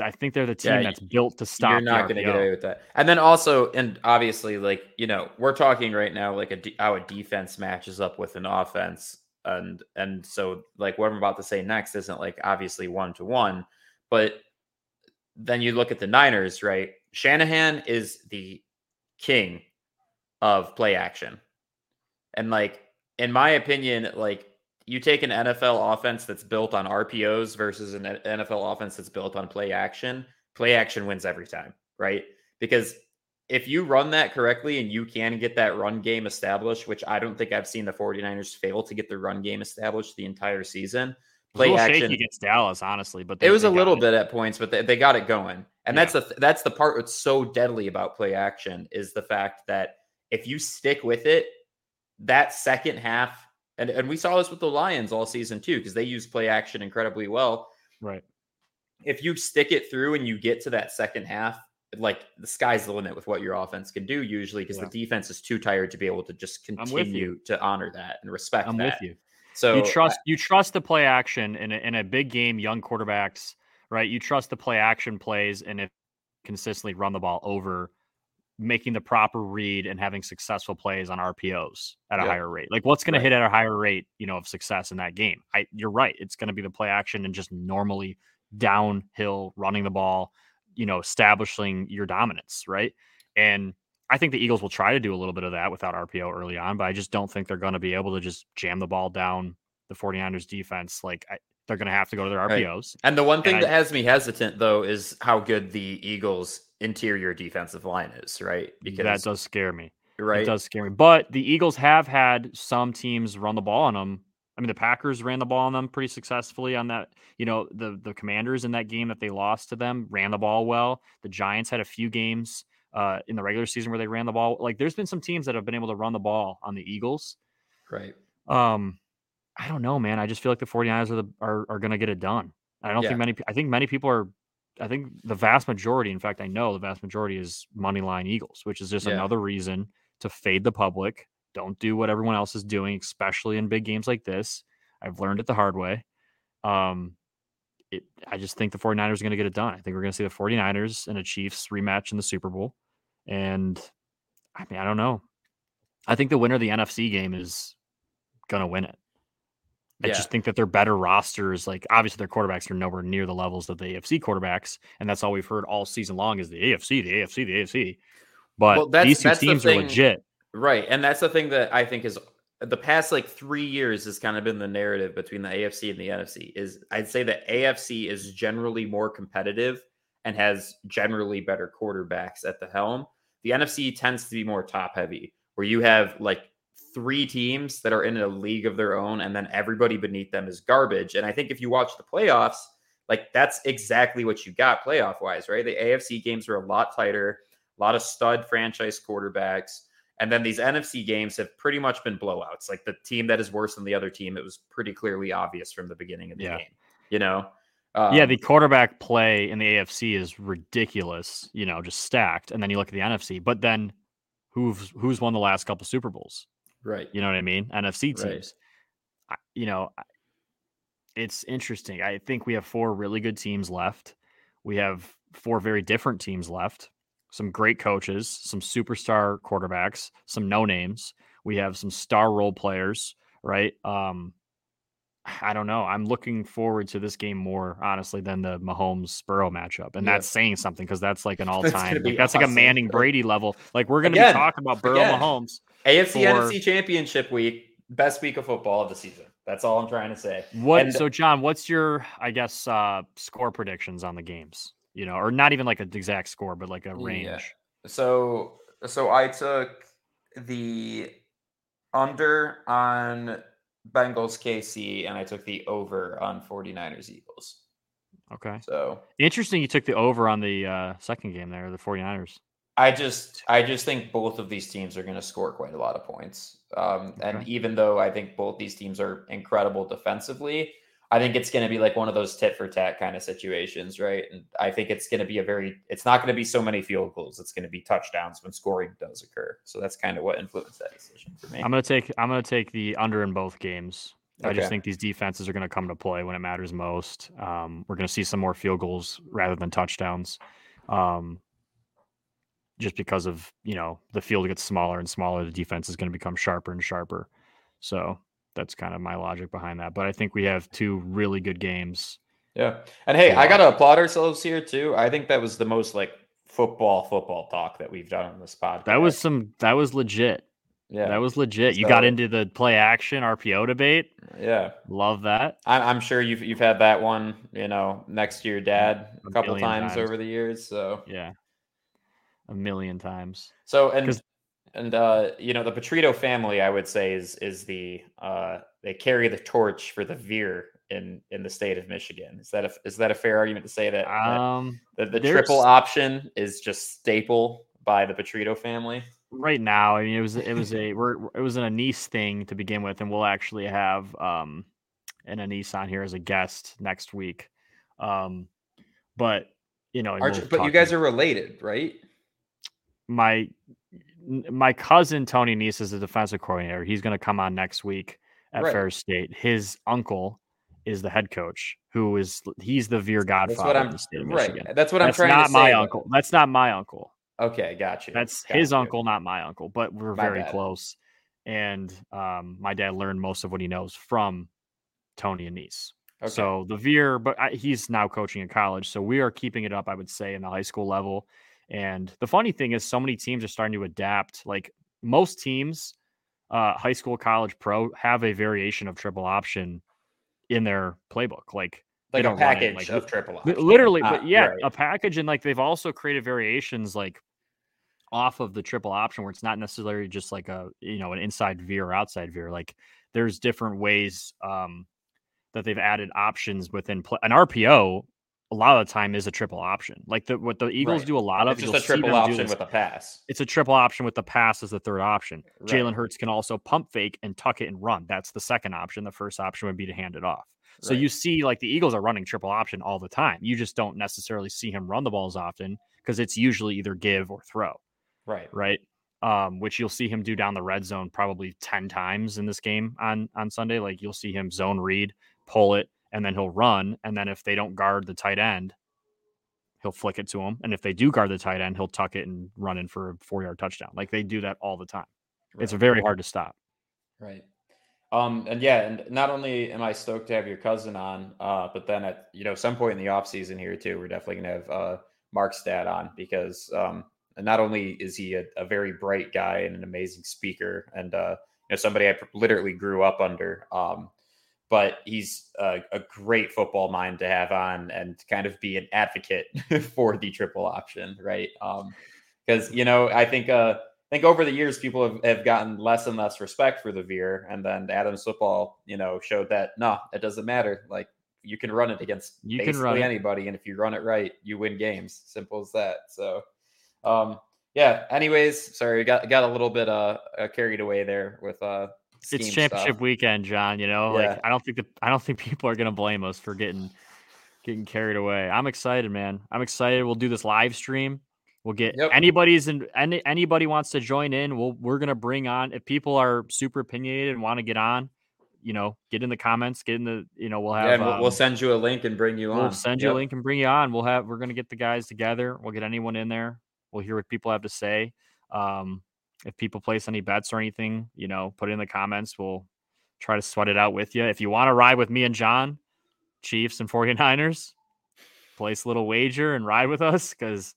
I think they're the team Yeah, that's built to stop. You're not going to get away with that. And then also, and obviously, like you know, we're talking right now, like a de- how a defense matches up with an offense, and and so like what I'm about to say next isn't like obviously one to one, but then you look at the Niners, right? Shanahan is the king of play action, and like in my opinion, like you take an NFL offense that's built on RPOs versus an NFL offense that's built on play action, play action wins every time, right? Because if you run that correctly and you can get that run game established, which I don't think I've seen the 49ers fail to get the run game established the entire season. It a Play little action shaky against Dallas, honestly, but it was they a little got bit at points, but they, they got it going. And that's the that's the part that's so deadly about play action is the fact that if you stick with it, that second half, and, and we saw this with the Lions all season too, because they use play action incredibly well. right. If you stick it through and you get to that second half, like the sky's the limit with what your offense can do usually because Yeah. the defense is too tired to be able to just continue to honor that and respect I'm that. with you. So you trust you trust the play action in a, in a big game, young quarterbacks, right? You trust the play action plays, and if consistently run the ball over, making the proper read and having successful plays on RPOs at a Yep. higher rate. Like what's going Right. to hit at a higher rate, you know, of success in that game? I you're right. It's going to be the play action and just normally downhill running the ball, you know, establishing your dominance, right? And I think the Eagles will try to do a little bit of that without RPO early on, but I just don't think they're going to be able to just jam the ball down the 49ers defense. Like I, they're going to have to go to their RPOs. Right. And the one thing And that I- has me hesitant though is how good the Eagles interior defensive line is, right? Because that does scare me. right. It does scare me. But the Eagles have had some teams run the ball on them. I mean, the Packers ran the ball on them pretty successfully on that. You know, the the Commanders in that game that they lost to them ran the ball well. The Giants had a few games uh, in the regular season where they ran the ball. Like, there's been some teams that have been able to run the ball on the Eagles. Right. Um, I don't know, man. I just feel like the 49ers are the, are, are going to get it done. I don't Yeah. think many. I think many people are. I think the vast majority, in fact, I know the vast majority is money line Eagles, which is just Yeah. another reason to fade the public. Don't do what everyone else is doing, especially in big games like this. I've learned it the hard way. Um, it, I just think the 49ers are going to get it done. I think we're going to see the 49ers and a Chiefs rematch in the Super Bowl. And I mean, I don't know. I think the winner of the NFC game is going to win it. I Yeah. just think that their better rosters, like obviously their quarterbacks are nowhere near the levels of the AFC quarterbacks, and that's all we've heard all season long is the AFC, the AFC, the AFC. But Well, that's- these two that's the teams are legit. Right. And that's the thing that I think is the past like three years has kind of been the narrative between the AFC and the NFC is I'd say the AFC is generally more competitive and has generally better quarterbacks at the helm. The NFC tends to be more top heavy, where you have like three teams that are in a league of their own, and then everybody beneath them is garbage. And I think if you watch the playoffs, like that's exactly what you got playoff wise, right? The AFC games were a lot tighter, a lot of stud franchise quarterbacks. And then these NFC games have pretty much been blowouts. Like the team that is worse than the other team, it was pretty clearly obvious from the beginning of the Yeah. game. You know? yeah, Um, the quarterback play in the AFC is ridiculous, you know, just stacked. And then you look at the NFC, but then who's who's won the last couple Super Bowls? Right. You know what I mean? NFC Right. teams. I, you know, it's interesting. I think we have four really good teams left. We have four very different teams left. Some great coaches, some superstar quarterbacks, some no names. We have some star role players, right? Um, I don't know. I'm looking forward to this game more, honestly, than the Mahomes Burrow matchup, and Yeah. that's saying something because that's like an all time. be Like, that's like a. Manning Brady level. Like we're going to be talking about Burrow again. Mahomes. AFC for- NFC championship week, best week of football of the season. That's all I'm trying to say. What And- so John, what's your I guess uh score predictions on the games? You know, or not even like an exact score, but like a range. Yeah. So so I took the under on Bengals KC and I took the over on 49ers Eagles. Okay. So Interesting you took the over on the uh second game there, the 49ers. I just I just think both of these teams are going to score quite a lot of points. Um, and even though I think both these teams are incredible defensively, I think it's going to be like one of those tit for tat kind of situations, right? And I think it's going to be a very it's not going to be so many field goals. It's going to be touchdowns when scoring does occur. So that's kind of what influenced that decision for me. I'm gonna take I'm gonna take the under in both games. I just think these defenses are gonna come to play when it matters most. Um, we're gonna see some more field goals rather than touchdowns. Um, just because of you know the field gets smaller and smaller, the defense is going to become sharper and sharper. So that's kind of my logic behind that. But I think we have two really good games. Yeah. And hey, Yeah. I got to applaud ourselves here too. I think that was the most like football football talk that we've done on this podcast. That was some that was legit. yeah. That was legit. You got into the play action RPO debate. yeah. Love that. I'm, I'm sure you've you've had that one, you know, next to your dad a A couple times, times. over the years. So Yeah. A million times. so and and uh you know the Petrito family I would say is is the uh they carry the torch for the veer in in the state of Michigan. Is that a is that a fair argument to say that, that Um the, the triple option is just staple by the Petrito family? right now, I mean, it was it was a we're, it was an Annese thing to begin with, and we'll actually have um an Annese on here as a guest next week. Um, but you know, Aren't we'll but you guys are related, right? My my cousin Tony Annese is the defensive coordinator. He's going to come on next week at Right. Ferris State. His uncle is the head coach, who is he's the Veer That's Godfather what of I'm the state of right. That's what I'm That's trying not to say. That's not my but- uncle. That's not my uncle. Okay, got you. That's got his you. uncle, not my uncle, but we're My very bad. close. And um, my dad learned most of what he knows from Tony Annese. Okay. So the Veer, but I, he's now coaching in college. So we are keeping it up, I would say, in the high school level. And the funny thing is, so many teams are starting to adapt. Like most teams, uh, high school, college, pro, have a variation of triple option in their playbook. Like like they a don't run it, package like, of triple option. literally Ah, but yeah right. a package and like they've also created variations like off of the triple option where it's not necessarily just like a you know an inside veer or outside veer like there's different ways um that they've added options within play. an rpo a lot of the time is a triple option like the what the eagles Right. do a lot of It's just a triple option with a pass. it's a triple option with the pass as the third option Right. jalen hurts can also pump fake and tuck it and run that's the second option the first option would be to hand it off so Right. you see, like the Eagles are running triple option all the time. You just don't necessarily see him run the balls often because it's usually either give or throw, right. right? Um, which you'll see him do down the red zone probably ten times in this game on on Sunday. Like you'll see him zone read, pull it, and then he'll run. And then if they don't guard the tight end, he'll flick it to him. And if they do guard the tight end, he'll tuck it and run in for a four yard touchdown. Like they do that all the time. It's very hard to stop. Right. Um, and yeah, and not only am I stoked to have your cousin on, uh, but then at you know some point in the off season here too, we're definitely gonna have uh, Mark Stad on because um, and not only is he a, a very bright guy and an amazing speaker, and uh, you know somebody I literally grew up under, um, but he's a, a great football mind to have on and kind of be an advocate for the triple option, right? Um, because you know I think uh, I think over the years people have, have gotten less and less respect for the veer, and then Adams football, you know, showed that no, it doesn't matter. Like you can run it against You can basically anybody, and if you run it right, you win games. Simple as that. So, um, yeah. Anyways, sorry, got got a little bit uh, uh carried away there with uh. It's championship stuff. weekend, John. You know, Yeah. like I don't think the I don't think people are gonna blame us for getting getting carried away. I'm excited, man. I'm excited. We'll do this live stream. We'll get Yep. anybody's in any anybody wants to join in. We'll we're gonna bring on if people are super opinionated and want to get on. You know, get in the comments. Get in the you know we'll have Yeah, and we'll, um, send you a link and bring you on. We'll send you Yep. a link and bring you on. We'll have we're gonna get the guys together. We'll get anyone in there. We'll hear what people have to say. Um, if people place any bets or anything, you know, put it in the comments. We'll try to sweat it out with you. If you want to ride with me and John, Chiefs and 49ers, place a little wager and ride with us because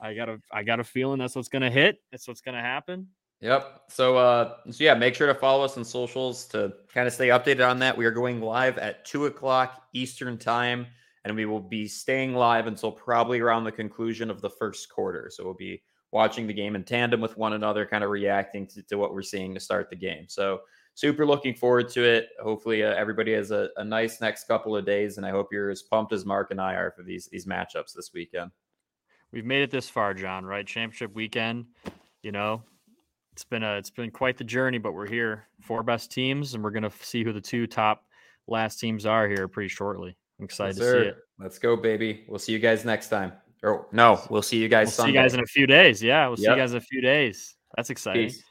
I got a I got a feeling that's what's gonna hit. That's what's gonna happen. Yep. So uh so yeah, make sure to follow us on socials to kind of stay updated on that. We are going live at two o'clock Eastern time, and we will be staying live until probably around the conclusion of the first quarter. So we'll be watching the game in tandem with one another, kind of reacting to, to what we're seeing to start the game. So super looking forward to it. Hopefully uh, everybody has a, a nice next couple of days, and I hope you're as pumped as Mark and I are for these these matchups this weekend. We've made it this far, John, right? Championship weekend, you know, it's been a it's been quite the journey, but we're here. Four best teams, and we're gonna see who the two top last teams are here pretty shortly. I'm excited Yes, to see it. Let's go, baby. We'll see you guys next time. Or no, we'll see you guys We'll see you guys in a few days. Yeah, we'll see you guys in a few days. That's exciting. Peace.